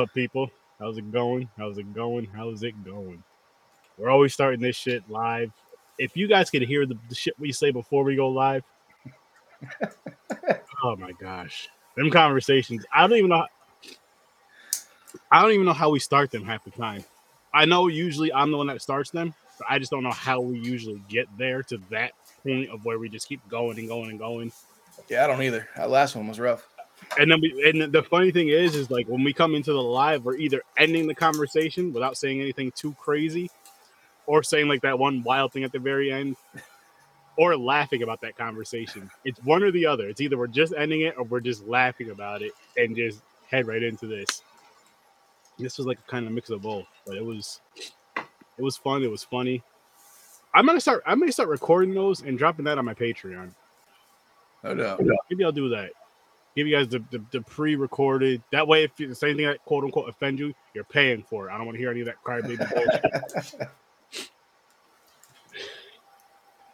up, people? How's it going? How's it going? How's it going? We're always starting this shit live. If you guys could hear the, the shit we say before we go live, oh my gosh, them conversations. I don't even know. I don't even know how we start them half the time. I know usually I'm the one that starts them, but I just don't know how we usually get there to that point of where we just keep going and going and going. Yeah, I don't either. That last one was rough. And then we, and the funny thing is, is like when we come into the live, we're either ending the conversation without saying anything too crazy, or saying like that one wild thing at the very end, or laughing about that conversation. It's one or the other. It's either we're just ending it or we're just laughing about it and just head right into this. This was like a kind of mix of both, but it was it was fun. It was funny. I'm gonna start. I'm gonna start recording those and dropping that on my Patreon. Oh No doubt. Maybe I'll do that. Give you guys the, the, the pre-recorded. That way, if the same thing that quote unquote offend you, you're paying for it. I don't want to hear any of that crybaby bullshit.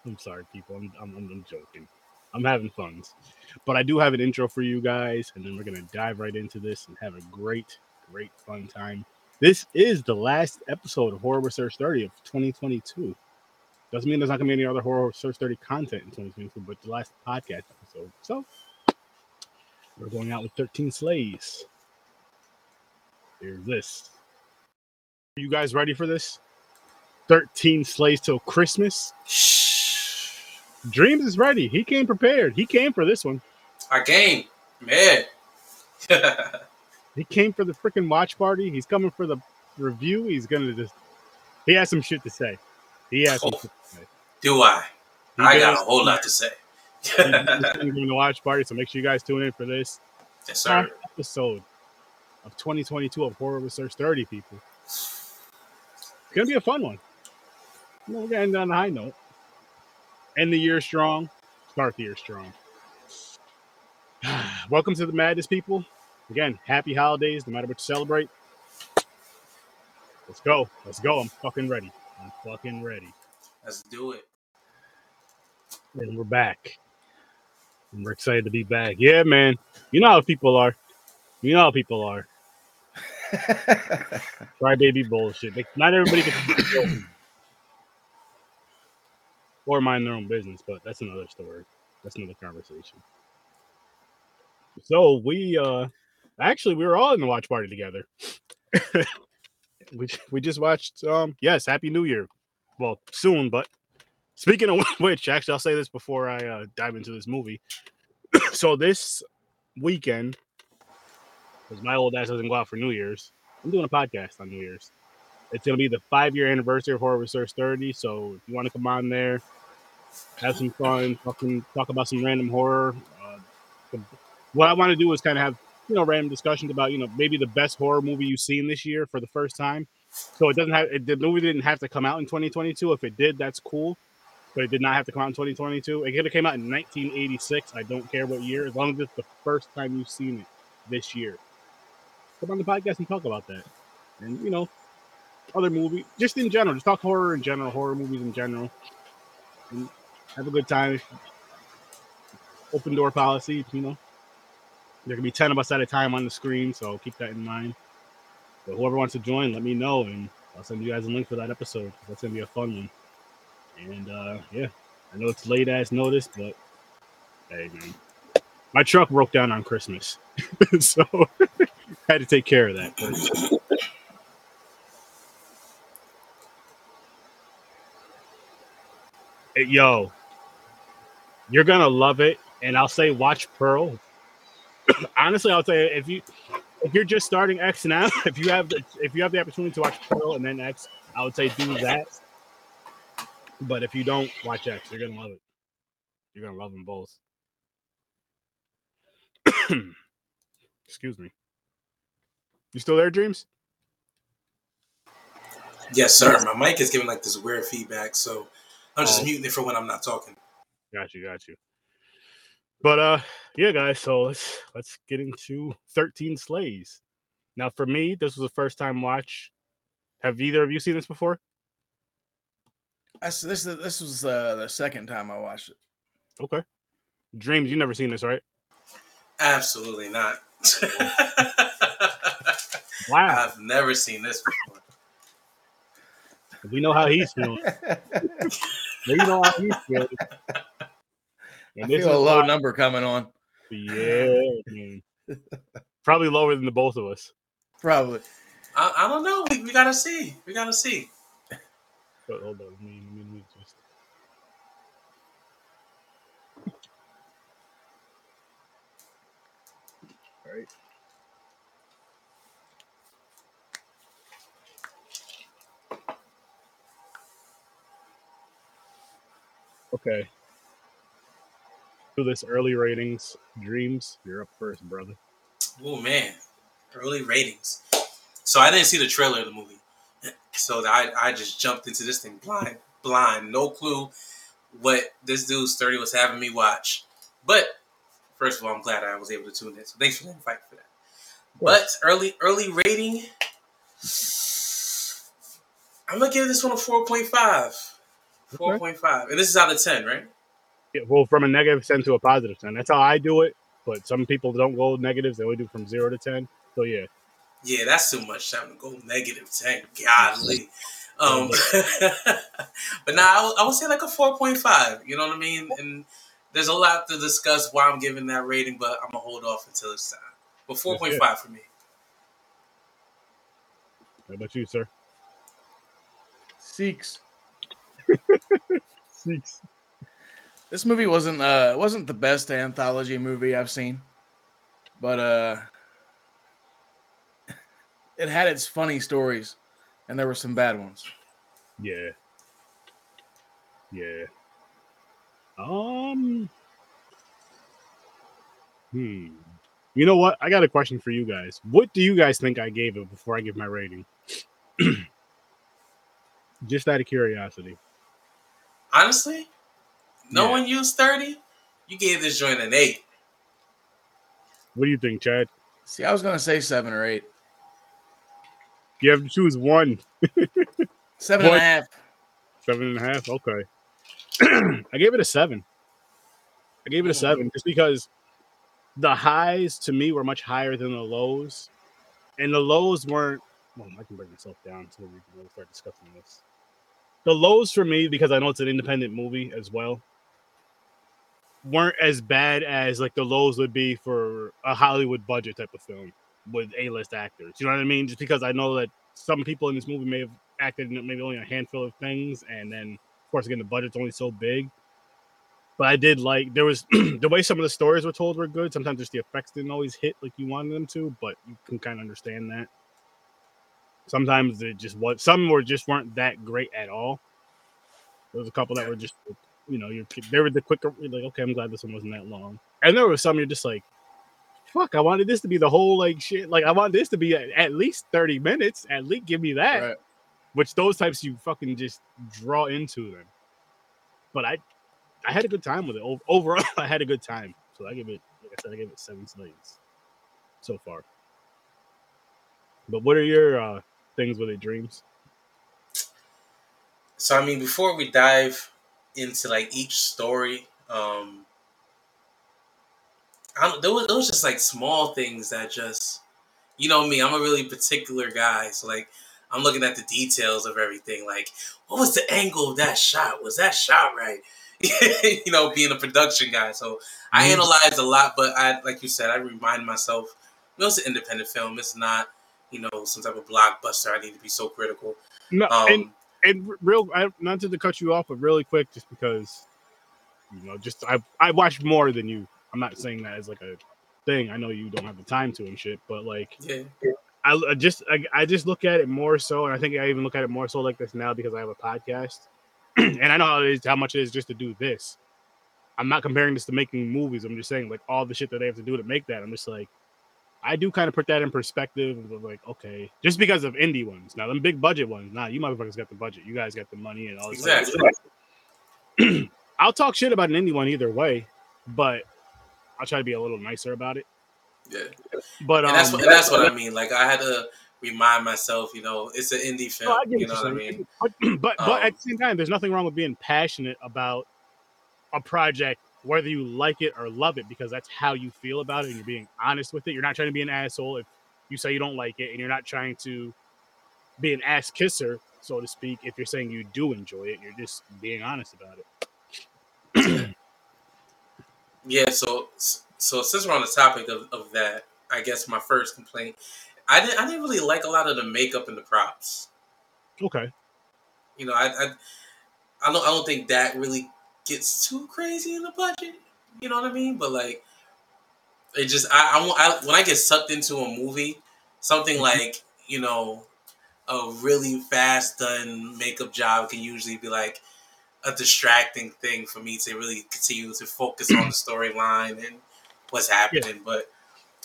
I'm sorry, people. I'm, I'm, I'm joking. I'm having fun. But I do have an intro for you guys, and then we're going to dive right into this and have a great, great fun time. This is the last episode of Horror Research 30 of 2022. Doesn't mean there's not going to be any other Horror Research 30 content in 2022, but the last podcast episode. So we're going out with 13 Slays. Here's this. Are you guys ready for this? 13 Slays till Christmas. Dreams is ready. He came prepared. He came for this one. I came, man. He came for the freaking watch party. He's coming for the review. He's gonna just. He has some shit to say. He has some Oh. shit to say. Do I? He I got a whole lot to say. Doing the watch party. So make sure you guys tune in for this yes, sir. episode of 2022 of Horror Research 30. People, it's gonna be a fun one. We're gonna end on a high note. End the year strong. Start the year strong. Welcome to the madness, people. Again, happy holidays, no matter what you celebrate. Let's go. Let's go. I'm fucking ready. I'm fucking ready. Let's do it. And we're back. And we're excited to be back. Yeah, man. You know how people are. You know how people are. Try Crybaby bullshit. Like, not everybody can or mind their own business, but that's another story. That's another conversation. So we uh actually we were all in the watch party together. we we just watched um yes, Happy New Year. Well, soon, but speaking of which, actually I'll say this before I uh, dive into this movie. so this weekend, because my old ass doesn't go out for New Year's, I'm doing a podcast on New Year's. It's gonna be the five year anniversary of Horror Research 30. So if you want to come on there, have some fun, fucking talk about some random horror. Uh, what I want to do is kind of have you know random discussions about you know maybe the best horror movie you've seen this year for the first time. So it doesn't have it, the movie didn't have to come out in 2022. If it did, that's cool. But it did not have to come out in 2022. It could have came out in 1986. I don't care what year, as long as it's the first time you've seen it this year. Come on the podcast and talk about that. And you know, other movie, just in general, just talk horror in general, horror movies in general. And have a good time. Open door policy, you know. There can be 10 of us at a time on the screen, so keep that in mind. But whoever wants to join, let me know, and I'll send you guys a link for that episode. That's gonna be a fun one. And uh yeah, I know it's late ass notice, but hey man. My truck broke down on Christmas. so had to take care of that first. Hey, yo, you're gonna love it, and I'll say watch Pearl. Honestly, I'll say if you if you're just starting X now, if you have the, if you have the opportunity to watch Pearl and then X, I would say do that. But if you don't watch X, you're gonna love it. You're gonna love them both. Excuse me. You still there, Dreams? Yes, sir. My mic is giving like this weird feedback, so I'm just Oh. muting it for when I'm not talking. Got you, got you. But uh yeah, guys, so let's let's get into 13 Slays. Now for me, this was a first time watch. Have either of you seen this before? That's, this this was uh, the second time I watched it. Okay. Dreams, you never seen this, right? Absolutely not. Wow, I've never seen this before. we know how he's feeling. We know how he's feeling. I And this feel a low why- number coming on. Yeah, probably lower than the both of us. Probably. I, I don't know. We, we gotta see. We gotta see. But hold on, let me, let me, let me just. All right. Okay. Do this early ratings. Dreams, you're up first, brother. Oh man, early ratings. So I didn't see the trailer of the movie, so I I just jumped into this thing blind, blind, no clue what this dude's Sturdy was having me watch. But first of all, I'm glad I was able to tune in. So thanks for the invite for that. But early early rating, I'm gonna give this one a four point five. Four point five, and this is out of ten, right? Yeah, well, from a negative 10 to a positive 10. That's how I do it. But some people don't go negatives. They only do from 0 to 10. So, yeah. Yeah, that's too much time to go negative ten. Godly. Um, but now I, would- I would say like a four point five. You know what I mean? And there's a lot to discuss why I'm giving that rating, but I'm gonna hold off until it's time. But four point five for me. How about you, sir? Seeks. Six. This movie wasn't uh wasn't the best anthology movie I've seen, but uh it had its funny stories, and there were some bad ones. Yeah. Yeah. Um. Hmm. You know what? I got a question for you guys. What do you guys think I gave it before I give my rating? Just out of curiosity. Honestly, no Yeah. one used thirty. You gave this joint an eight. What do you think, Chad? See, I was gonna say seven or eight, You have to choose one. seven and What? a half. Seven and a half. Okay. I gave it a seven. I gave it a oh. seven just because the highs to me were much higher than the lows, and the lows weren't. Well, I can bring myself down so we can really start discussing this. The lows for me, because I know it's an independent movie as well, weren't as bad as like the lows would be for a Hollywood budget type of film with A-list actors. You know what I mean? Just because I know that some people in this movie may have acted in maybe only a handful of things, and then of course again the budget's only so big. But I did like there was the way some of the stories were told were good. Sometimes just the effects didn't always hit like you wanted them to, but you can kind of understand that. Sometimes it just was some were just weren't that great at all. There was a couple that were just you know you're they were the quicker you're like okay I'm glad this one wasn't that long, and there were some you're just like fuck I wanted this to be the whole like shit like I want this to be at, at least thirty minutes at least give me that Right. which those types you fucking just draw into them. But I, I had a good time with it. O- Overall, I had a good time. So I give it, like I said, I give it seven slaves so far. But what are your uh, things with their dreams? So I mean, before we dive into like each story, um, I don't, there was, it was just like small things that just, you know me, I'm a really particular guy. So like, I'm looking at the details of everything. Like, what was the angle of that shot? Was that shot right? you know, being a production guy, so I Mhm. analyzed a lot. But I, like you said, I remind myself, you know, it's an independent film. It's not, you know, some type of blockbuster. I need to be so critical. No, Um, and and real, I, not to cut you off, but really quick, just because, you know, just I I watched more than you. I'm not saying that as like a thing. I know you don't have the time to and shit, but like yeah, I, I just I, I just look at it more so, and I think I even look at it more so like this now because I have a podcast, and I know how it is how much it is just to do this. I'm not comparing this to making movies. I'm just saying like all the shit that they have to do to make that. I'm just like, I do kind of put that in perspective of like, okay, just because of indie ones. Now them big budget ones, nah, you motherfuckers got the budget. You guys got the money and all this. Exactly. stuff. I'll talk shit about an indie one either way, but I'll try to be a little nicer about it. yeah. But um, and that's what and that's what I mean. Like I had to remind myself, you know, it's an indie film. No, you know what I mean? But but, but at Um, the same time, there's nothing wrong with being passionate about a project, whether you like it or love it, because that's how you feel about it, and you're being honest with it. You're not trying to be an asshole. If you say you don't like it, and you're not trying to be an ass kisser, so to speak. If you're saying you do enjoy it, you're just being honest about it. yeah. So so since we're on the topic of, of that, I guess my first complaint, I didn't I didn't really like a lot of the makeup and the props. Okay. You know, I I, I don't I don't think that really gets too crazy in the budget. You know what I mean? But like, it just I, I, I when I get sucked into a movie, something Mm-hmm. like you know a really fast done makeup job can usually be like a distracting thing for me to really continue to focus on the storyline and what's happening. But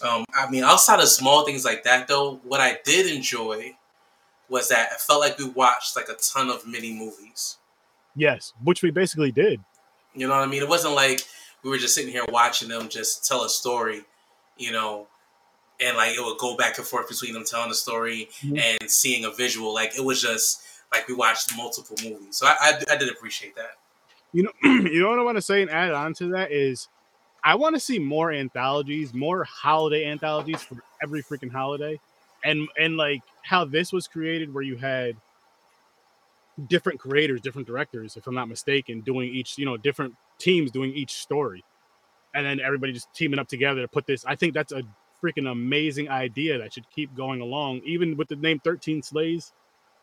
um, I mean, outside of small things like that, though, what I did enjoy was that I felt like we watched like a ton of mini movies. Yes, which we basically did. You know what I mean? It wasn't like we were just sitting here watching them just tell a story, you know, and like it would go back and forth between them telling the story Mhm. and seeing a visual. Like it was just like we watched multiple movies. So I, I, I did appreciate that. You know, you know what I want to say and add on to that is, I want to see more anthologies, more holiday anthologies for every freaking holiday, and and like how this was created, where you had different creators, different directors, if I'm not mistaken, doing each, you know, different teams doing each story, and then everybody just teaming up together to put this. I think that's a freaking amazing idea that should keep going along, even with the name Thirteen Slays.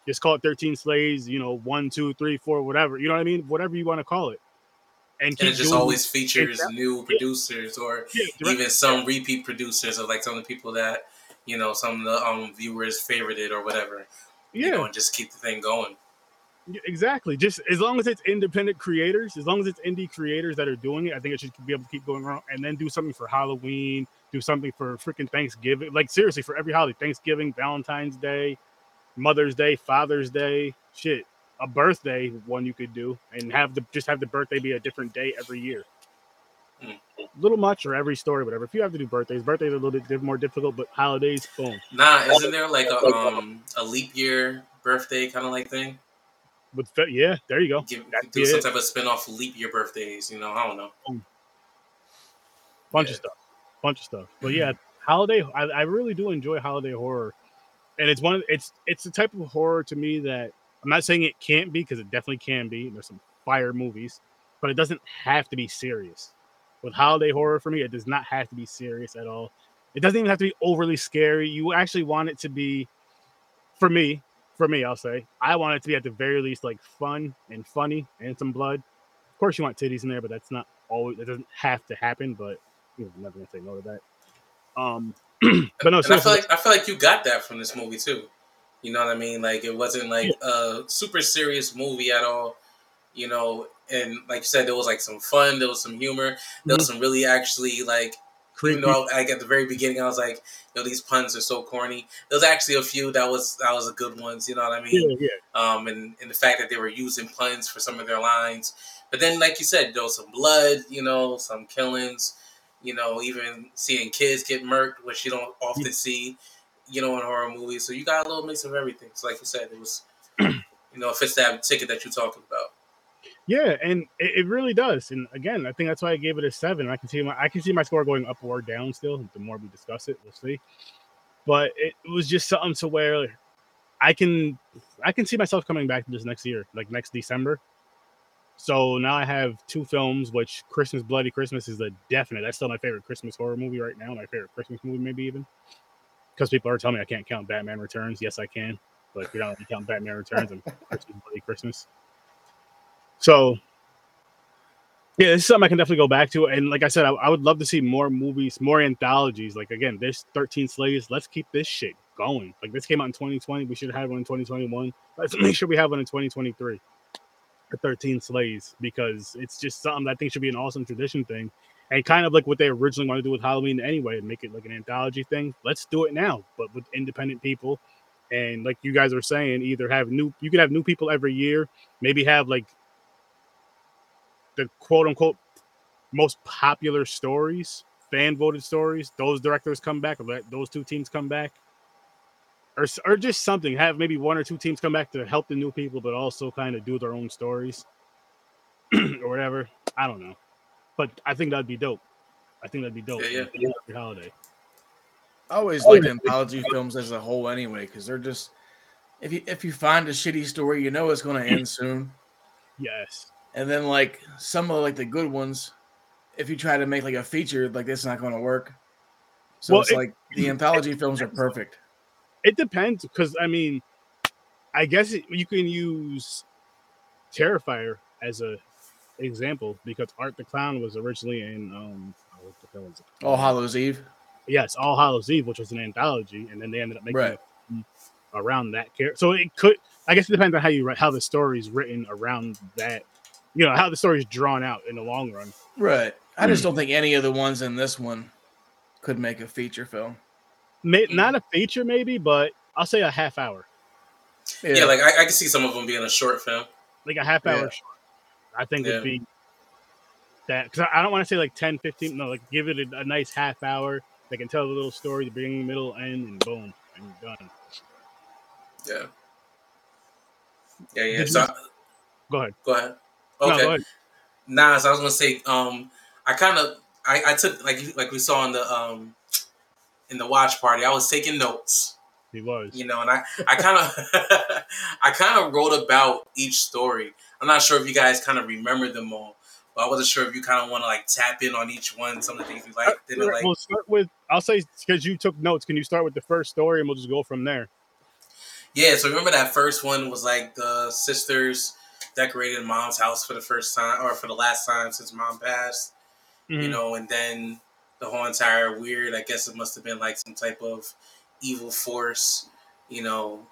Just call it 13 Slays, you know, one, two, three, four, whatever. You know what I mean? Whatever you want to call it. And, And it just always features Exactly. new producers or Yeah, even some repeat producers of like some of the people that, you know, some of the um, viewers favorited or whatever. You yeah, know, and just keep the thing going. Exactly. Just as long as it's independent creators, as long as it's indie creators that are doing it, I think it should be able to keep going around and then do something for Halloween, do something for freaking Thanksgiving. Like seriously, for every holiday, Thanksgiving, Valentine's Day, Mother's Day, Father's Day, shit, a birthday one you could do, and have the just have the birthday be a different day every year. Mm. Little much or every story, whatever. If you have to do birthdays, birthdays are a little bit more difficult, but holidays, boom. Nah, isn't there like a um a leap year birthday kind of like thing? With yeah, there you go. Give, do some it. type of spin off leap year birthdays. You know, I don't know. bunch Yeah. of stuff bunch of stuff but yeah mm-hmm. holiday I, I really do enjoy holiday horror and it's one of it's it's the type of horror to me that i'm not saying it can't be because it definitely can be there's some fire movies but it doesn't have to be serious with holiday horror for me it does not have to be serious at all it doesn't even have to be overly scary you actually want it to be for me for me i'll say i want it to be at the very least like fun and funny and some blood of course you want titties in there but that's not always that doesn't have to happen but you know, I'm never gonna say no to that. Um, but no, And I feel like I feel like you got that from this movie too. You know what I mean? Like it wasn't like a super serious movie at all. You know, and like you said, there was like some fun, there was some humor, there was some really actually like. Even though like at the very beginning I was like, you know, these puns are so corny. There was actually a few that was that was a good ones, you know what I mean? yeah, yeah, um, and, and the fact that they were using puns for some of their lines. But then, like you said, there was some blood, you know, some killings, you know, even seeing kids get murked, which you don't often see, you know, in horror movies. So you got a little mix of everything. So, like you said, it was, you know, it fits that ticket that you're talking about. Yeah, and it, it really does. And again, I think that's why I gave it a seven. I can see my I can see my score going up or down still. The more we discuss it, we'll see. But it, it was just something to where I can I can see myself coming back to this next year, like next December. So now I have two films, which Christmas Bloody Christmas is a definite. That's still my favorite Christmas horror movie right now. My favorite Christmas movie, maybe even. Because people are telling me I can't count Batman Returns. Yes, I can. But if you don't count Batman Returns and Christmas Bloody Christmas. So yeah, this is something I can definitely go back to. And like I said, I, I would love to see more movies, more anthologies. Like again, this 13 Slays. Let's keep this shit going. Like this came out in 2020. We should have had one in 2021. Let's make sure we have one in 2023 for 13 Slays because it's just something that I think should be an awesome tradition thing. And kind of like what they originally wanted to do with Halloween anyway, and make it like an anthology thing. Let's do it now, but with independent people. And like you guys are saying, either have new you could have new people every year, maybe have like the quote unquote most popular stories, fan voted stories, those directors come back, or those two teams come back, or or just something. Have maybe one or two teams come back to help the new people, but also kind of do their own stories or whatever. I don't know, but I think that'd be dope. I think that'd be dope. Yeah, for every holiday. I always oh, like anthology films as a whole, anyway, because they're just if you if you find a shitty story, you know it's going to end soon. Yes. And then like some of like the good ones, if you try to make like a feature, like it's not going to work. So Well, it's it- like the anthology films are perfect. It depends because I mean, I guess it, you can use Terrifier as a example because Art the Clown was originally in um oh, what the hell is it? All Hallows Eve. yes, All Hallows Eve, which was an anthology, and then they ended up making Right. it around that character. So it could, I guess, it depends on how you write, how the story's written around that. You know how the story's drawn out in the long run. Right. I just hmm. don't think any of the ones in this one could make a feature film. May, hmm. not a feature, maybe, but I'll say a half hour, Yeah, like I, I can see some of them being a short film. like a half hour. Yeah. short, I think Yeah. would be that because I I don't want to say like 10, 15. No, like give it a, a nice half hour. They can tell the little story, the beginning, middle, end, and boom, and you're done. Yeah. Yeah, yeah. Did So you- Go ahead. go ahead. No, Okay. Nah, so I was gonna say, um, I kind of, I, I took like like we saw in the um, in the watch party. I was taking notes, He was. you know, and I, I kind of, I kind of wrote about each story. I'm not sure if you guys kind of remember them all, but I wasn't sure if you kind of want to like tap in on each one, some of the things you like, didn't Alright, like. we'll start with. I'll say because you took notes. Can you start with the first story, and we'll just go from there. Yeah, so remember that first one was like the sisters decorated mom's house for the first time or for the last time since mom passed. you Mhm. know, and then the whole entire weird, I guess it must have been like some type of evil force, you know,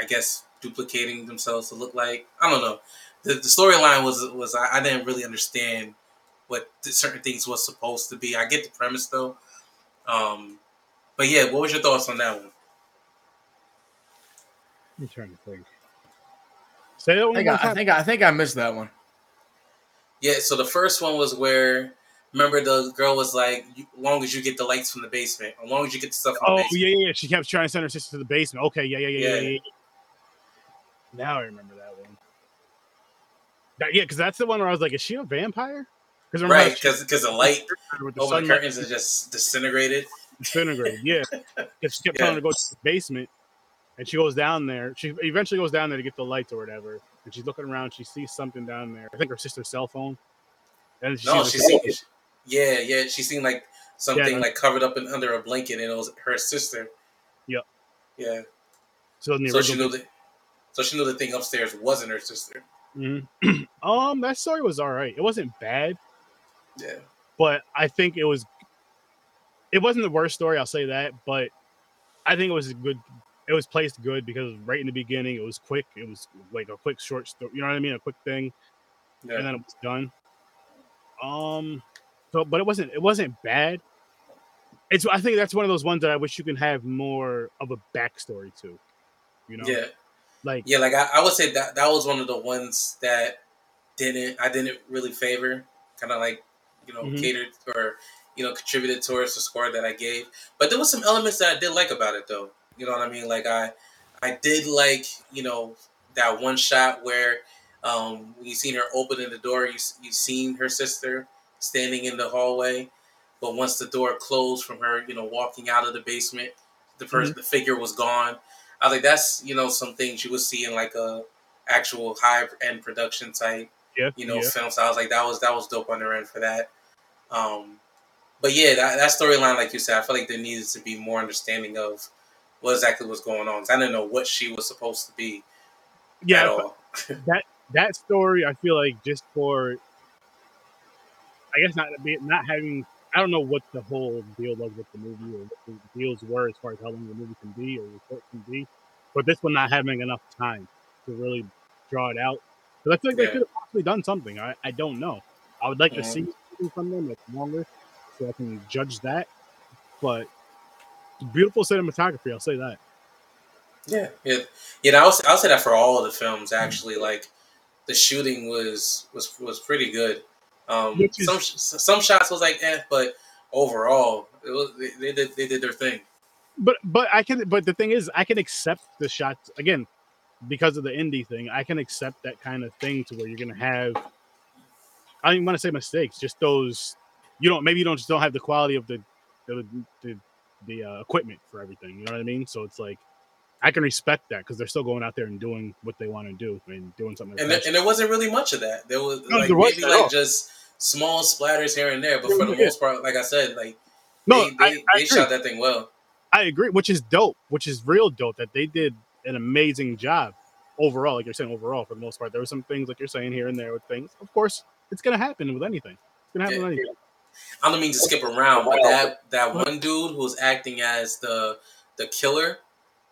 I guess duplicating themselves to look like I don't know. The, the storyline was was I, I didn't really understand what the certain things was supposed to be. I get the premise though, um, but yeah, what was your thoughts on that one? I'm trying to think. Say that I think more I, I think I think I missed that one. Yeah, so the first one was where remember the girl was like, "As long as you get the lights from the basement, as long as you get the stuff from Oh the basement." yeah, yeah, yeah. She kept trying to send her sister to the basement. Okay, yeah, yeah, yeah, yeah. Yeah. yeah, yeah. Now I remember that one. That, yeah, because that's the one where I was like, "Is she a vampire?" Because right? Because the light with over the curtains is just disintegrated. disintegrated. Yeah, because she kept Yeah. telling her to go to the basement, and she goes down there. She eventually goes down there to get the lights or whatever, and she's looking around. She sees something down there. I think her sister's cell phone. And she No, sees she seen. Yeah, yeah, she seen like something Yeah. like covered up in, under a blanket, and it was her sister. Yep. Yeah. So, So she knew that. So she knew the thing upstairs wasn't her sister. Mhm. um, that story was all right. It wasn't bad, Yeah. but I think it was. It wasn't the worst story. I'll say that, but I think it was a good. It was placed good because right in the beginning it was quick. It was like a quick short story. You know what I mean? A quick thing, Yeah. and then it was done. Um, so but it wasn't. It wasn't bad. It's. I think that's one of those ones that I wish you can have more of a backstory to. You know, yeah. like Yeah, like I, I would say that that was one of the ones that didn't I didn't really favor, kind of like you know Mhm. catered or you know contributed towards the score that I gave. But there was some elements that I did like about it though. You know what I mean? Like I I did like you know that one shot where um you seen her opening the door, you you seen her sister standing in the hallway, but once the door closed from her, you know walking out of the basement, the person the figure was gone. I was like, that's you know some things you would see in like a actual high end production type yeah, you know yeah. film. So I was like, that was that was dope on their end for that. Um, but yeah, that, that storyline, like you said, I feel like there needed to be more understanding of what exactly was going on. I didn't know what she was supposed to be yeah. all. that story, I feel like just for, I guess not not having, I don't know what the whole deal was with the movie or what the deals were as far as how long the movie can be or short can be, but this one not having enough time to really draw it out. Because I feel like they could have possibly done something. I, I don't know. I would like to Mhm. see something from them that's longer so I can judge that. But beautiful cinematography, I'll say that. Yeah, yeah, yeah. I'll say, I'll say that for all of the films. Actually, like the shooting was was was pretty good. Um, is- some some shots was like, eh, but overall, it was they, they did they did their thing. but but I can but the thing is I can accept the shots again because of the indie thing. I can accept that kind of thing to where you're gonna have I don't even want to say mistakes, just those you don't maybe you don't just don't have the quality of the the, the the uh, equipment for everything. You know what I mean? So it's like I can respect that because they're still going out there and doing what they want to do and doing something. And there, and there wasn't really much of that. There was No, like there maybe like all. just small splatters here and there, but for the Yeah. most part, like I said, like no, they, they, I, I they shot that thing well. I agree, which is dope, which is real dope that they did an amazing job overall. Like you're saying, overall for the most part, there were some things like you're saying here and there with things. Of course, it's gonna happen with anything. It's gonna happen Yeah. with anything. I don't mean to skip around, but that that one dude who was acting as the the killer,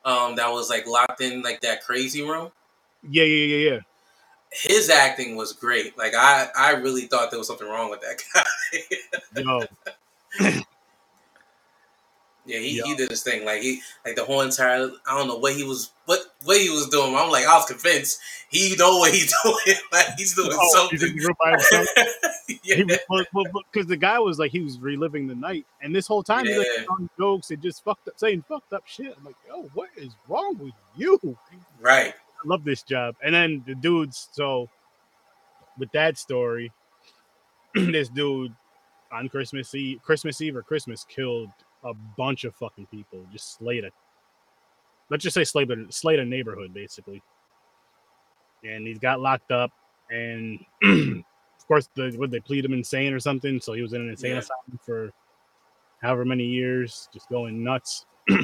um, that was like locked in like that crazy room. Yeah, yeah, yeah, yeah. His acting was great. Like I, I really thought there was something wrong with that guy. Yo, yeah, he, Yeah. he did his thing. Like he, like the whole entire. I don't know what he was, what what he was doing. I'm like, I was convinced he know what he's doing. like he's doing oh, he's in something. the room by himself. yeah. Because the guy was like he was reliving the night, and this whole time he's like Yeah. telling jokes and just fucked up, saying fucked up shit. I'm like, yo, what is wrong with you? right. I love this job. And then the dudes, so with that story, this dude on Christmas Eve, Christmas Eve or Christmas killed a bunch of fucking people. Just slayed a let's just say slayed a slayed a neighborhood basically. And he's got locked up and of course the would they plead him insane or something. So he was in an insane Yeah. asylum for however many years, just going nuts.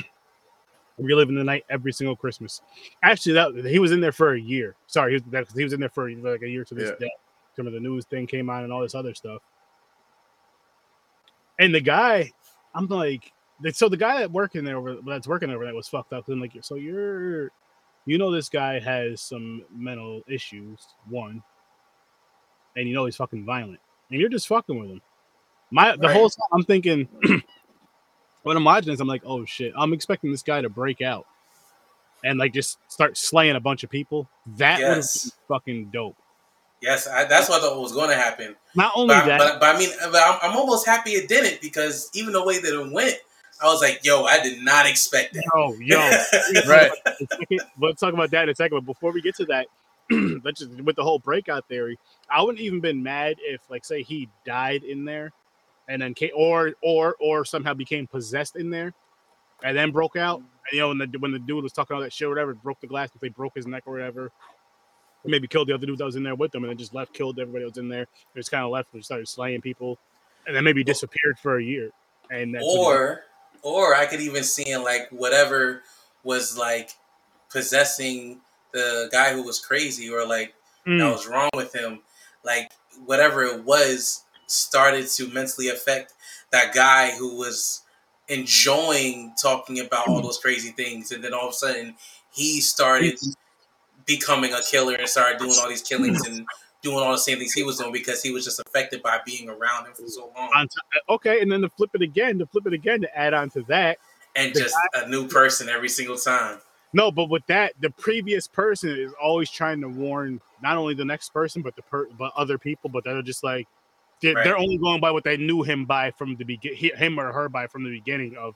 reliving the night every single Christmas. Actually, that he was in there for a year. Sorry, he was, that, he was in there for like a year to this Yeah. day. Some of the news thing came on and all this other stuff. And the guy, I'm like, so the guy that working there, over, that's working over that was fucked up. And like, so you're, you know, this guy has some mental issues. One, and you know he's fucking violent, and you're just fucking with him. My the Right. whole time I'm thinking when I'm watching this, I'm like, oh shit, I'm expecting this guy to break out and like just start slaying a bunch of people. That would Yes. been fucking dope. Yes, I, that's what I thought was going to happen. Not only But, that, but, but I mean, but I'm, I'm almost happy it didn't because even the way that it went, I was like, yo, I did not expect that. yo, yo, Right. second- Let's talk about that in a second. But before we get to that, let's just with the whole breakout theory, I wouldn't even been mad if, like, say he died in there, and then came, or or or somehow became possessed in there, and then broke out. And, you know, when the when the dude was talking all that shit, or whatever, broke the glass, if they broke his neck or whatever, maybe killed the other dude that was in there with them, and then just left, killed everybody that was in there. They just kind of left and started slaying people, and then maybe disappeared for a year. And that's or, or I could even see in like whatever was like possessing the guy who was crazy or like Mm, that was wrong with him, like whatever it was, started to mentally affect that guy who was enjoying talking about all those crazy things, and then all of a sudden he started becoming a killer and started doing all these killings and doing all the same things he was doing because he was just affected by being around him for so long, on t- uh, okay, and then to flip it again, to flip it again, to add on to that. and just a new person every single time. No, but with that, the previous person is always trying to warn not only the next person, but the per- but other people. But they're just like they're, Right. they're only going by what they knew him by from the begin, him or her by from the beginning of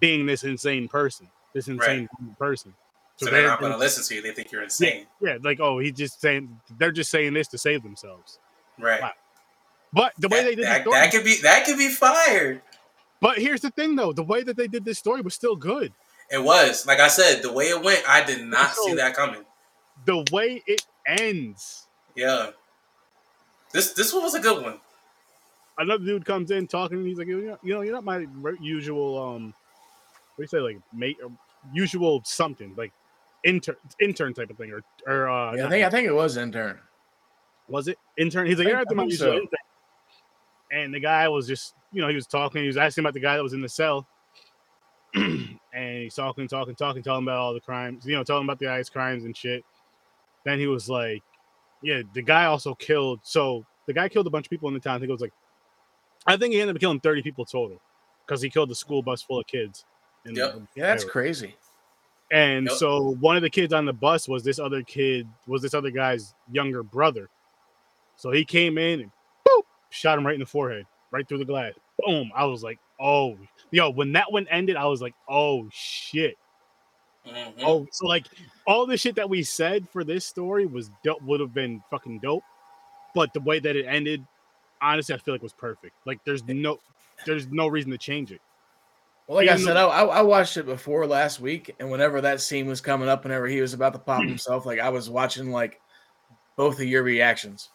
being this insane person, this insane person. So they're not they're- going to listen to you. They think you're insane, Yeah, like oh, he's just saying they're just saying this to save themselves. right? Wow. But the way That, they did that, story, that could be that could be fired. but here's the thing though, the way that they did this story was still good. It was like I said, the way it went, I did not see that coming. The way it ends, Yeah, this this one was a good one. another dude comes in talking, and he's like, you know, you know, you're not my usual, um, what do you say, like mate, usual something, like intern, intern type of thing, or or uh, Yeah, I think I think it was intern. was it intern? He's like, I you're think- I think so. And the guy was just, you know, he was talking. He was asking about the guy that was in the cell, and he's talking, talking, talking, telling about all the crimes, you know, telling about the guy's crimes and shit. Then he was like, "Yeah, the guy also killed." So the guy killed a bunch of people in the town. I think it was like, I think he ended up killing thirty people total because he killed the school bus full of kids. in the- Yep. Yeah, that's Iowa. crazy. And Yep. so one of the kids on the bus was this other kid, was this other guy's younger brother. So he came in and boop, shot him right in the forehead, right through the glass. Boom. I was like, oh, yo, when that one ended, I was like, oh shit. Mhm. Oh, so like all the shit that we said for this story was dope, would have been fucking dope. But the way that it ended, honestly, I feel like was perfect. Like there's no there's no reason to change it. Well, like I said, I, I I watched it before last week, and whenever that scene was coming up, whenever he was about to pop hmm. himself, like I was watching like both of your reactions.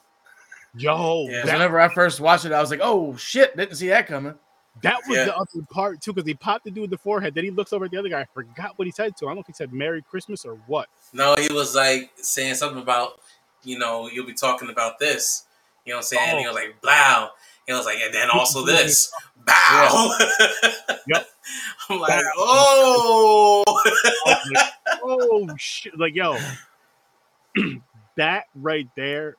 Yo, Yeah. 'Cause that, whenever I first watched it, I was like, "Oh shit!" Didn't see that coming. that was Yeah. the other part too, because he popped the dude in the forehead. Then he looks over at the other guy. I forgot what he said to him. I don't know if he said Merry Christmas or what. No, he was like saying something about, you know, you'll be talking about this. You know what I'm saying? He Oh. was like, blow. He was like, and then also this. Bow. Yep. I'm like, oh. Like, oh shit! Like yo, that right there,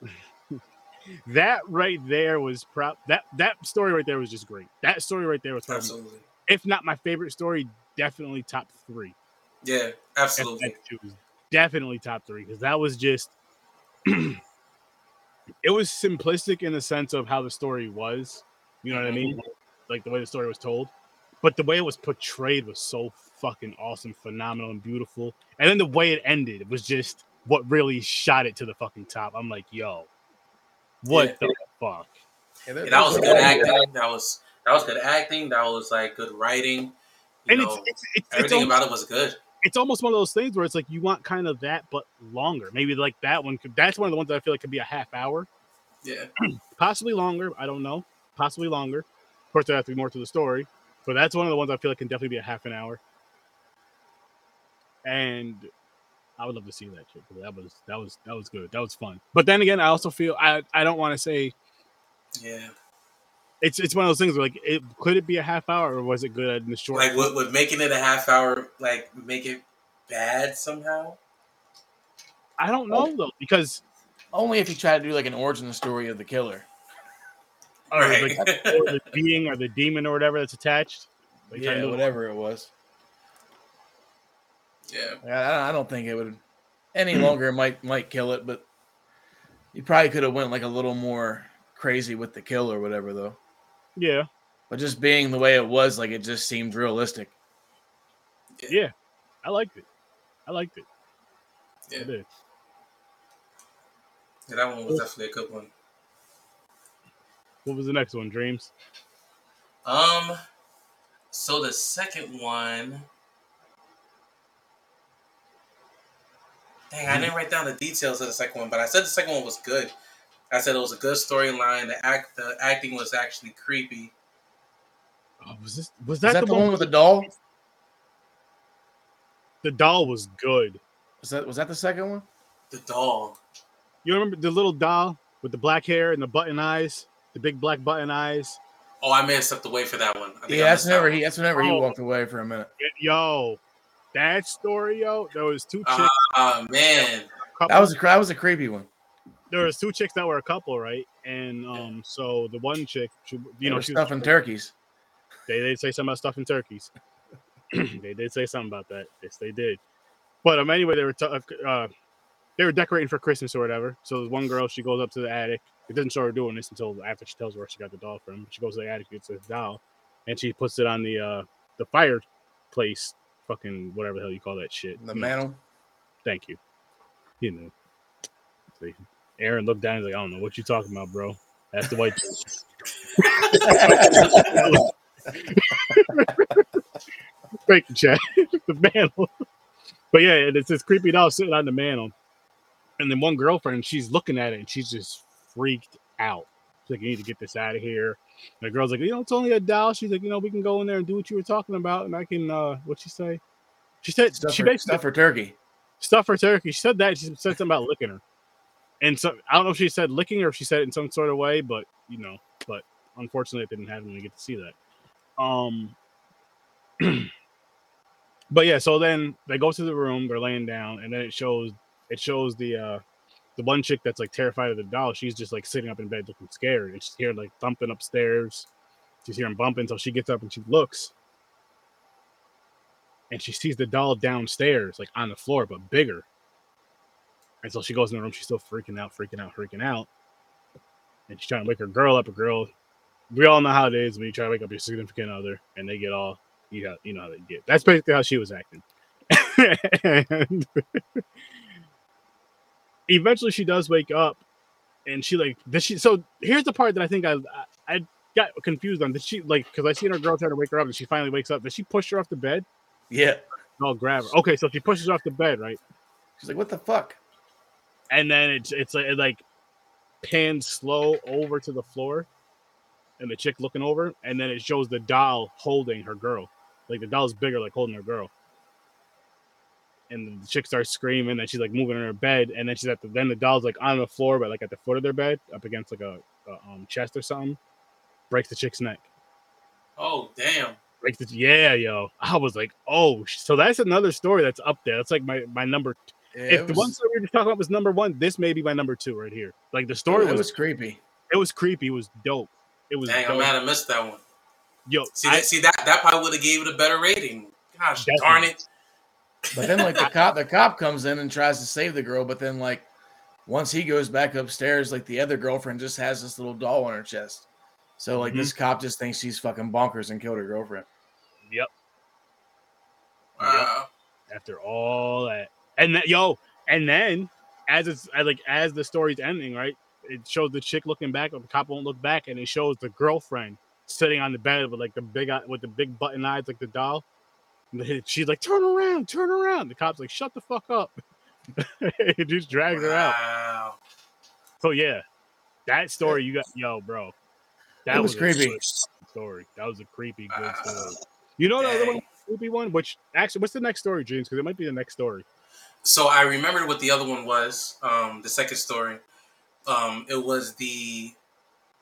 that right there was prop. That that story right there was just great. That story right there was probably, absolutely. if not my favorite story, definitely top three. Yeah, absolutely. that two was definitely top three because that was just. it was simplistic in the sense of how the story was. You know what I mm-hmm. mean? Like the way the story was told. But the way it was portrayed was so fucking awesome, phenomenal, and beautiful. And then the way it ended was just what really shot it to the fucking top. I'm like, yo, what the fuck? Yeah, that was good acting. That was that was good acting. That was like good writing. You And know, it's it's, it's, it's, everything almost, about it was good. It's almost one of those things where it's like you want kind of that, but longer. Maybe like that one. Could, that's one of the ones that I feel like could be a half hour. Yeah. possibly longer. I don't know. Possibly longer. Of course, there has to be more to the story, but that's one of the ones I feel like can definitely be a half an hour. And I would love to see that shit. That was that was that was good. That was fun. But then again, I also feel I I don't want to say Yeah. It's it's one of those things where like it could it be a half hour or was it good in the short? Like would, would making it a half hour like make it bad somehow? I don't know oh. though because Only if you try to do like an origin story of the killer. or, Right. like, or the being or the demon or whatever that's attached. Like, Yeah, whatever it was. Yeah. Yeah, I I don't think it would any longer. Might might kill it, but you probably could have went like a little more crazy with the kill or whatever, though. Yeah, But just being the way it was, like it just seemed realistic. yeah, I liked it. I liked it. Yeah. did. Yeah, that one was definitely a good one. What was the next one? Dreams. Um, so the second one, dang, I didn't write down the details of the second one, but I said the second one was good. I said it was a good storyline. The act, the acting was actually creepy. Oh, was this was Is that, that, the, the one one with the doll? the doll was good. Was that was that the second one? The doll. You remember the little doll with the black hair and the button eyes, the big black button eyes? Oh, I may have stepped away for that one. I think Yeah, I that's missed that never he. That's whenever he Oh. walked away for a minute. Yo, that story, yo, there was two chicks. Ah man, That was a that was a creepy one. There was two chicks that were a couple, right? And um, so the one chick, she, you You know, she stuffing turkeys. they did say something about stuffing turkeys. they did say something about that. Yes, they did. But um, anyway, they were t- uh, they were decorating for Christmas or whatever. So there's one girl, she goes up to the attic. It doesn't show her doing this until after she tells her where she got the doll from. She goes to the attic, gets this doll, and she puts it on the uh the fireplace, fucking whatever the hell you call that shit. The mantle. Thank you. You know. See, Aaron looked down. And he's like, I don't know what you're talking about, bro. That's the white. Thank you, Chad. the mantle. But yeah, and it's this creepy doll sitting on the mantle. And then one girlfriend, she's looking at it and she's just freaked out. She's like, You need to get this out of here. And the girl's like, You know, it's only a doll. She's like, You know, we can go in there and do what you were talking about. And I can, uh, what'd she say? She said, Stuff she for, basically stuff for turkey. stuff her turkey. She said that. She said something about licking her. And so I don't know if she said licking or if she said it in some sort of way, but you know, but unfortunately, it didn't happen. We get to see that. Um, but yeah, so then they go to the room. They're laying down, and then it shows it shows the uh the one chick that's like terrified of the doll. She's just like sitting up in bed looking scared, and she's hearing like thumping upstairs. She's hearing bumping, so she gets up and she looks, and she sees the doll downstairs, like on the floor, but bigger. And so she goes in the room. She's still freaking out, freaking out, freaking out. And she's trying to wake her girl up. A girl, we all know how it is when you try to wake up your significant other, and they get all you know, you know how they get. That's basically how she was acting. and eventually, she does wake up, and she like does she. So here's the part that I think I I got confused on did she like because I seen her girl trying to wake her up and she finally wakes up. Did she push her off the bed? Yeah. I'll grab her. Okay, so she pushes her off the bed, right? She's like, "What the fuck?" And then it's it's like, it like pans slow over to the floor, and the chick looking over, and then it shows the doll holding her girl. Like the doll's bigger, like holding her girl. And the chick starts screaming, and she's like moving in her bed, and then she's at the then the doll's like on the floor, but like at the foot of their bed, up against like a, a um, chest or something. Breaks the chick's neck. Oh damn. Breaks the yeah, yo. I was like, oh, so that's another story that's up there. That's like my my number. Yeah, if it the one story we were talking about was number one, this may be my number two right here. Like the story it was, was creepy. it was creepy. It was dope. It was Dang, I'm dope. mad I missed that one. Yo, See, I- that, see that that probably would have gave it a better rating. Gosh Definitely. darn it. But then like the cop, the cop comes in and tries to save the girl, but then like once he goes back upstairs, like the other girlfriend just has this little doll on her chest. So like Mhm. this cop just thinks she's fucking bonkers and killed her girlfriend. yep. Wow. After all that, and then yo, and then as it's like as the story's ending, right? It shows the chick looking back, but the cop won't look back, and it shows the girlfriend sitting on the bed with like the big with the big button eyes, like the doll. And she's like, "Turn around, turn around." The cop's like, "Shut the fuck up." it just drags her out. Wow. So yeah, that story you got, yo, bro. That It was a creepy. good story. That was a creepy good Wow. story. You know the other one, creepy one. Which actually, what's the next story, James? Because it might be the next story. So I remembered what the other one was. Um, the second story. Um, it was the,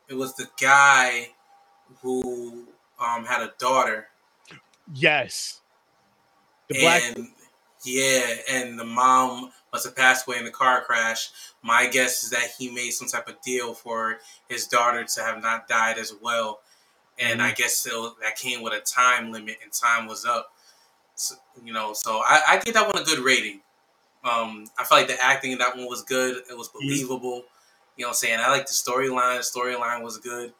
it was the guy who um had a daughter, Yes, the black. and yeah, and the mom must have passed away in the car crash. My guess is that he made some type of deal for his daughter to have not died as well, and I guess so that came with a time limit, and time was up. So, you know, so I, I give that one a good rating. Um, I felt like the acting in that one was good. It was believable. You know what I'm saying? I like the storyline. The storyline was good.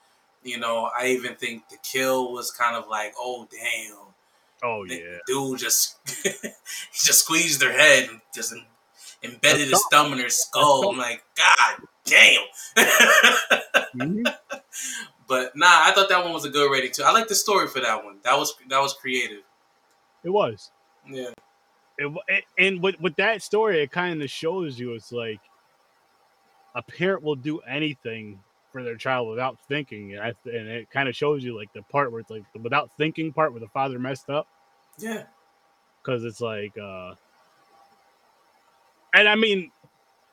You know, I even think the kill was kind of like, oh damn. oh The yeah, Dude just he just squeezed her head and just em- embedded his thumb in her skull. I'm like, God damn. Mhm. but nah, I thought that one was a good rating too. I like the story for that one. That was that was creative. it was. Yeah. It, it and with with that story, it kind of shows you it's like a parent will do anything for their child without thinking, and, I, and it kind of shows you like the part where it's like the without thinking part where the father messed up. Yeah. because it's like uh and i mean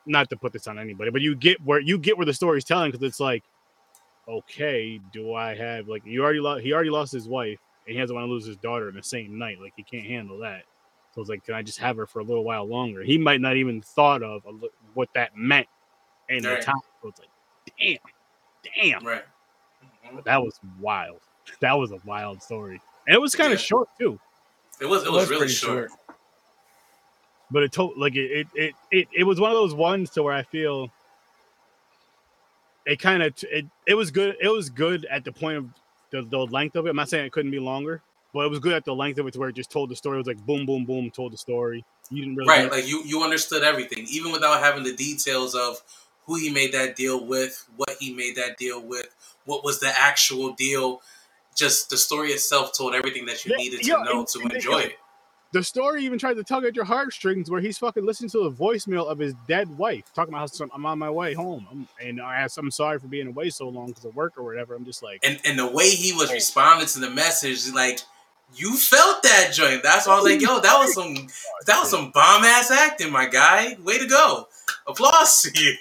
not to put this on anybody but you get where you get where the story's telling because it's like okay do i have like you already lost he already lost his wife and he doesn't want to lose his daughter in the same night like he can't handle that so it's like can i just have her for a little while longer he might not even thought of a what that meant in the time so it's like damn damn Right. Mhm. that was wild that was a wild story and it was kind of Yeah. short too It was it, It was, was really pretty short. but it told like it it, it it it was one of those ones to where I feel it kind of it it was good it was good at the point of the, the length of it. I'm not saying it couldn't be longer, but it was good at the length of it to where it just told the story. It was like boom boom boom told the story. You didn't really Right, like you you understood everything, even without having the details of who he made that deal with, what he made that deal with, what was the actual deal. Just the story itself told everything that you Yeah, needed to yeah, know and- to and- enjoy it. the story even tried to tug at your heartstrings where he's fucking listening to the voicemail of his dead wife talking about how some, I'm on my way home I'm, and I asked I'm sorry for being away so long because of work or whatever. I'm just like And and the way he was responding to the message, like you felt that joint. That's why I was like, yo, that was some that was some bomb ass acting, my guy. Way to go. Applause to you.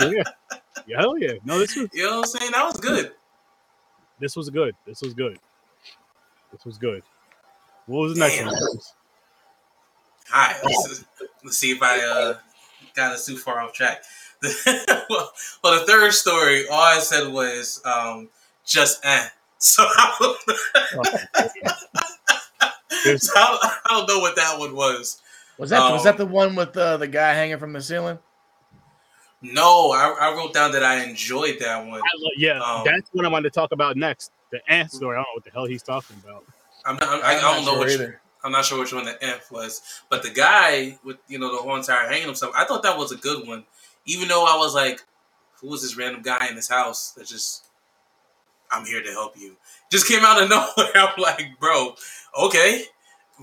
yeah, yeah, hell yeah. No, this was You know what I'm saying? That was good. this was good. This was good. This was good. What was the next Damn. one? All right, let's, let's see if I uh, got us too far off track. well, well, the third story, all I said was um, just eh. So I don't, so I I don't know what that one was. Was that was Um, that the one with uh, the guy hanging from the ceiling? No, I, I wrote down that I enjoyed that one. I lo- yeah, Um, that's what I wanted to talk about next. The ant story. I don't know what the hell he's talking about. I'm not, I'm, I, I'm I not don't know sure which. either. I'm not sure which one the F was, but the guy with you know the whole entire hanging himself. I thought that was a good one, even though I was like, who was this random guy in this house that just I'm here to help you. Just came out of nowhere. I'm like, bro, okay.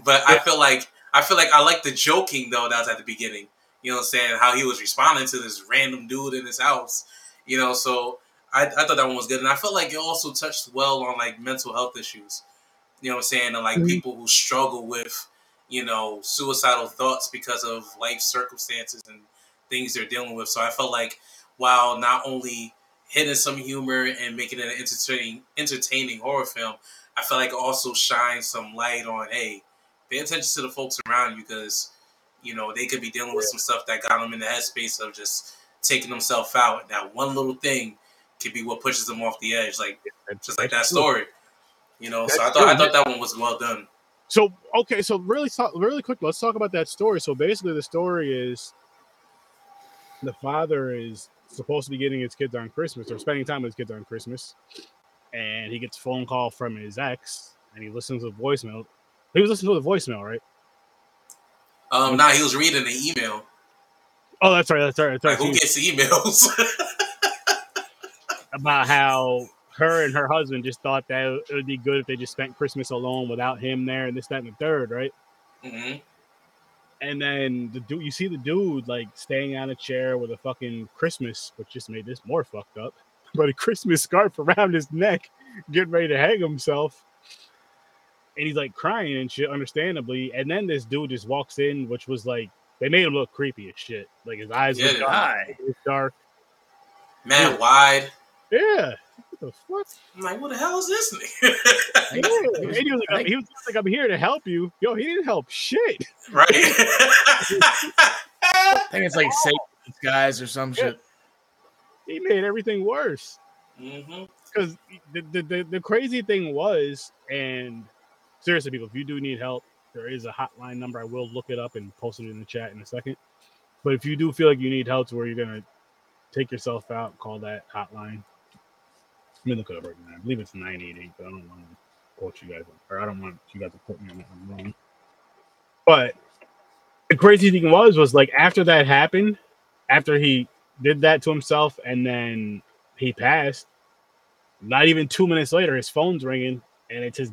But I feel like I feel like I like the joking though that was at the beginning. You know what I'm saying? How he was responding to this random dude in his house. You know, so I, I thought that one was good. And I felt like it also touched well on like mental health issues. You know what I'm saying? And like Mhm. people who struggle with, you know, suicidal thoughts because of life circumstances and things they're dealing with. So I felt like while not only hitting some humor and making it an entertaining entertaining horror film, I felt like it also shines some light on, hey, pay attention to the folks around you because, you know, they could be dealing with some stuff that got them in the headspace of just taking themselves out. That one little thing could be what pushes them off the edge, like just like that story. You know, so I thought I thought that one was well done. So okay, so really, talk, really quick, let's talk about that story. So basically, the story is the father is supposed to be getting his kids on Christmas or spending time with his kids on Christmas, and he gets a phone call from his ex, and he listens to the voicemail. He was listening to the voicemail, right? Um, now he was reading the email. Oh, that's right. That's right. That's Like, right. who gets the emails? about how her and her husband just thought that it would be good if they just spent Christmas alone without him there, and this, that, and the third, right? hmm And then the dude, you see the dude like staying on a chair with a fucking Christmas, which just made this more fucked up. But a Christmas scarf around his neck, getting ready to hang himself. And he's like crying and shit, understandably. And then this dude just walks in, which was like they made him look creepy as shit. Like his eyes Yeah, were dark, Hi. it was dark. Man, wide. Yeah. What the fuck? I'm like, what the hell is this nigga? Yeah. He was- he was, like, he was like, I'm here to help you. Yo, he didn't help shit. right? I think it's like Satan guys or some shit. He made everything worse. Mm-hmm. because the, the, the, the crazy thing was, and seriously, people, if you do need help, there is a hotline number. I will look it up and post it in the chat in a second. But if you do feel like you need help to where you're gonna take yourself out, call that hotline. Let me look it up right now. I believe it's 988, but I don't want to quote you guys, or I don't want you guys to quote me on that one wrong. But the crazy thing was, was like after that happened, after he did that to himself, and then he passed. Not even two minutes later, his phone's ringing, and it's his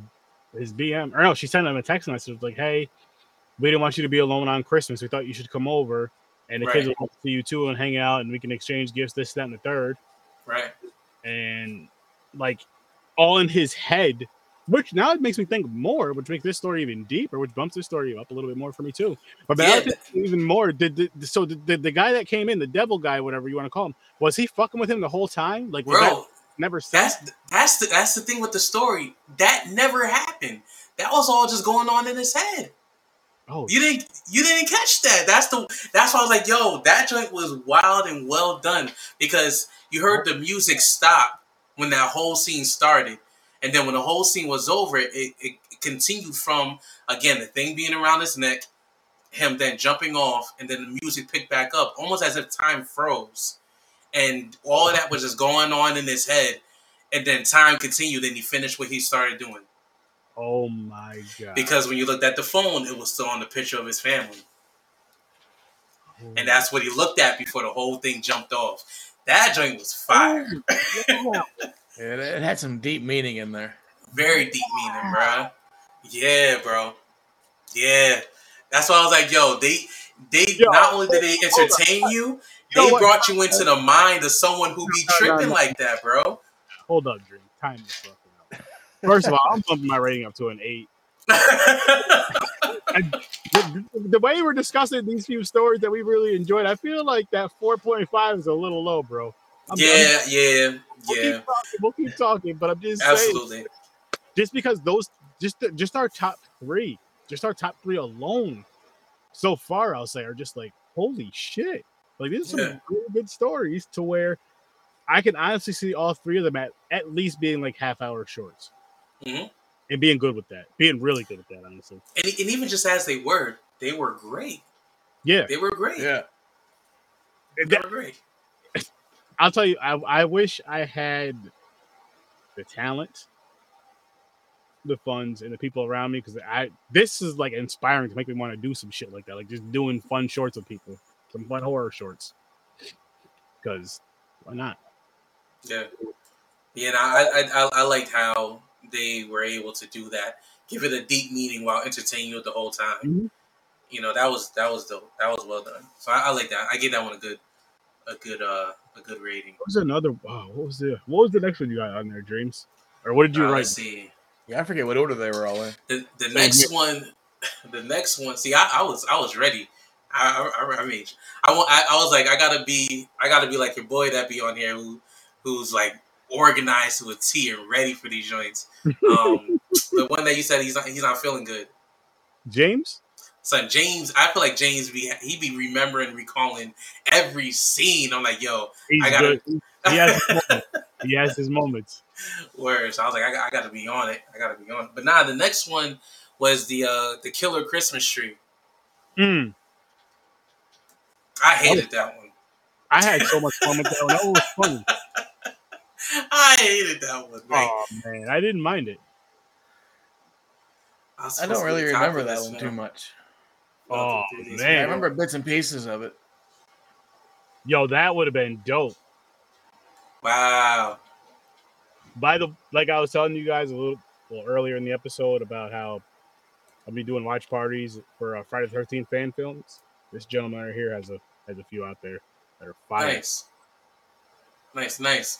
his BM. Or no, she sent him a text message like, "Hey, we didn't want you to be alone on Christmas. We thought you should come over, and the kids Right. will see you too and hang out, and we can exchange gifts, this, that, and the third. Right. And like all in his head, which now it makes me think more, which makes this story even deeper, which bumps this story up a little bit more for me too. But Yeah. even more. Did, did so? Did, did the guy that came in, the devil guy, whatever you want to call him, was he fucking with him the whole time? Like, Bro, never said? that's that's the that's the thing with the story. That never happened. That was all just going on in his head. Oh, You didn't you didn't catch that. That's the that's why I was like, yo, that joint was wild and well done because you heard the music stop when that whole scene started. And then when the whole scene was over, it, it, continued from again the thing being around his neck, him then jumping off, and then the music picked back up, almost as if time froze. And all of that was just going on in his head. And then time continued and he finished what he started doing. oh my god! Because when you looked at the phone, it was still on the picture of his family. And that's what he looked at before the whole thing jumped off. That joint was fire. It, it had some deep meaning in there. Very deep meaning, bro. Yeah, bro. Yeah. That's why I was like, yo, they they Yo, not only did they entertain you, You they what? brought you into the mind of someone who be No, no, tripping like that, bro. Hold up, Dream. Time is fucking up. First of all, I'm bumping my rating up to an eight. The, the way we're discussing these few stories that we really enjoyed, I feel like that 4.5 is a little low, bro. I'm, yeah, yeah, I'm- we'll, yeah. keep talking, we'll keep talking, but I'm just saying, just because those, just just our top three, just our top three alone, so far, I'll say, are just like holy shit. Like these are some Yeah. really good stories to where I can honestly see all three of them at at least being like half hour shorts. Mhm. And being good with that, being really good with that, honestly. And, and even just as they were, they were great. Yeah, They were great. Yeah. They that- were great. I'll tell you, I, I wish I had the talent, the funds, and the people around me because I this is like inspiring to make me want to do some shit like that, like just doing fun shorts with people, some fun horror shorts. Because why not? Yeah. Yeah, and I, I I I liked how they were able to do that, give it a deep meaning while entertaining you the whole time. Mhm. You know that was that was dope. That was well done. So I, I like that. I give that one a good a good uh a good rating. What was another? Wow, what was the what was the next one you got on there, Dreams? Or what did you Uh, write? let's see. Yeah, I forget what order they were all in. The the Same next here. one, the next one. See, I, I was I was ready. I I, I mean, I, wa- I I was like, I gotta be I gotta be like your boy that be on here who who's like organized to a T and ready for these joints. Um, the one that you said he's not he's not feeling good. James? Son James, I feel like James be he be remembering, recalling every scene. I'm like, yo, He's I gotta- good. He has his moments. He has his moments. whereas I was like, I, got- I got to be on it. I got to be on. it. But nah, the next one was the uh the Killer Christmas Tree. Mm, I hated that one. I had so much fun with that one. That one was funny. I hated that one. Like, Oh man, I didn't mind it. I, I don't really remember that one now. too much. Oh, man. I remember bits and pieces of it. Yo, that would have been dope. Wow. By the like, I was telling you guys a little well earlier in the episode about how I'll be doing watch parties for uh, Friday the Thirteenth fan films. This gentleman right here has a has a few out there that are fire. Nice. Nice, nice.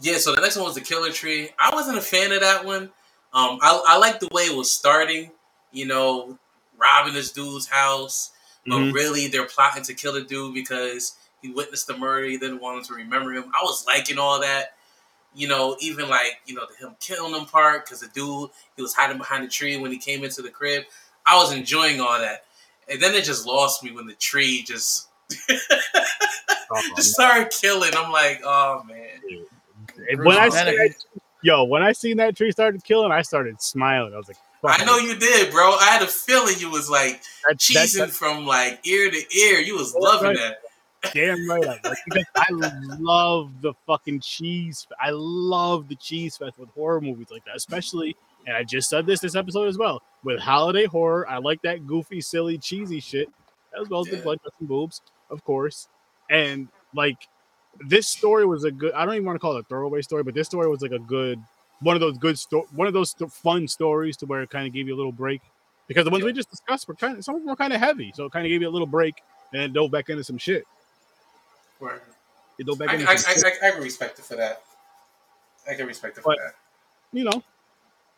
Yeah, so the next one was the Killer Tree. I wasn't a fan of that one. Um, I, I liked the way it was starting, you know, robbing this dude's house, but Mhm. really they're plotting to kill the dude because he witnessed the murder. He didn't want him to remember him. I was liking all that. You know, even like, you know, the him killing him part because the dude, he was hiding behind the tree when he came into the crib. I was enjoying all that. And then it just lost me when the tree just Oh, just started killing. I'm like, oh man. man. When I see that, yo, when I seen that tree started killing, I started smiling. I was like, I know you did, bro. I had a feeling you was like That- cheesing that's from like ear to ear. You was loving right. that. damn right. I, like, I love the fucking cheese. I love the cheese fest with horror movies like that, especially. And I just said this this episode as well with holiday horror. I like that goofy, silly, cheesy shit, as well as the blood, guts, and boobs, of course. And like this story was a good. I don't even want to call it a throwaway story, but this story was like a good one of those good sto- one of those st- fun stories to where it kind of gave you a little break because the ones we just discussed were kind of some of them were kind of heavy, so it kind of gave you a little break and then dove back into some shit. Word. It dove back I, into I. I, I can respect it for that. I can respect it for But- that. you know,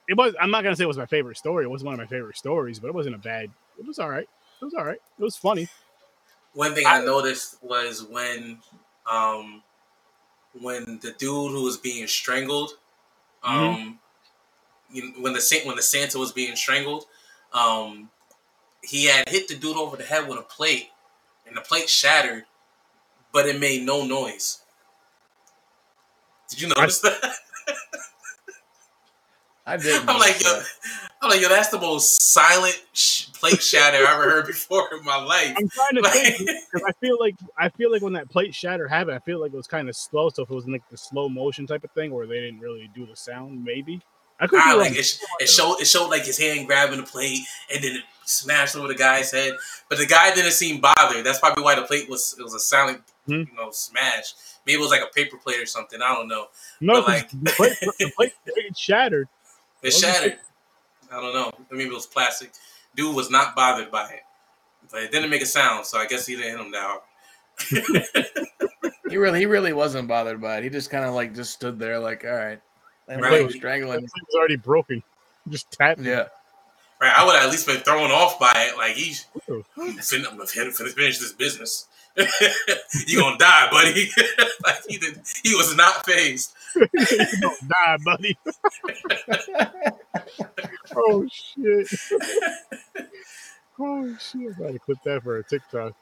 it was. I'm not gonna say it was my favorite story. It was one of my favorite stories, but it wasn't a bad. It was all right. It was all right. It was funny. One thing I noticed was when, um, when the dude who was being strangled, um, you know, when the Saint when the Santa was being strangled, um, he had hit the dude over the head with a plate, and the plate shattered, but it made no noise. Did you notice that? I did. I'm like, yo, I'm like, yo, that's the most silent sh- plate shatter I've ever heard before in my life. I'm trying to Like, think I feel like I feel like when that plate shatter happened, I feel like it was kind of slow. So if it was like the slow motion type of thing, where they didn't really do the sound, maybe I could Nah, be like it, sh- it showed, it showed like his hand grabbing the plate, and then it smashed over the guy's head. But the guy didn't seem bothered. That's probably why the plate was it was a silent, Hmm. you know, smash. Maybe it was like a paper plate or something. I don't know. No, but, like- the plate, the plate shattered. It Those are shattered. I don't know. Maybe it was plastic. Dude was not bothered by it, but it didn't make a sound. So I guess he didn't hit him that hard. He really, he really wasn't bothered by it. He just kind of like just stood there, like, all right, and Right. right. strangling. It was already broken. Just tapped. Yeah, Right? I would have at least been thrown off by it. Like he's Ooh. fin- I'm gonna finish this business. You gonna die, buddy. like he did. He was not fazed. Don't die, buddy. oh shit. Oh shit. I gotta clip that for a TikTok.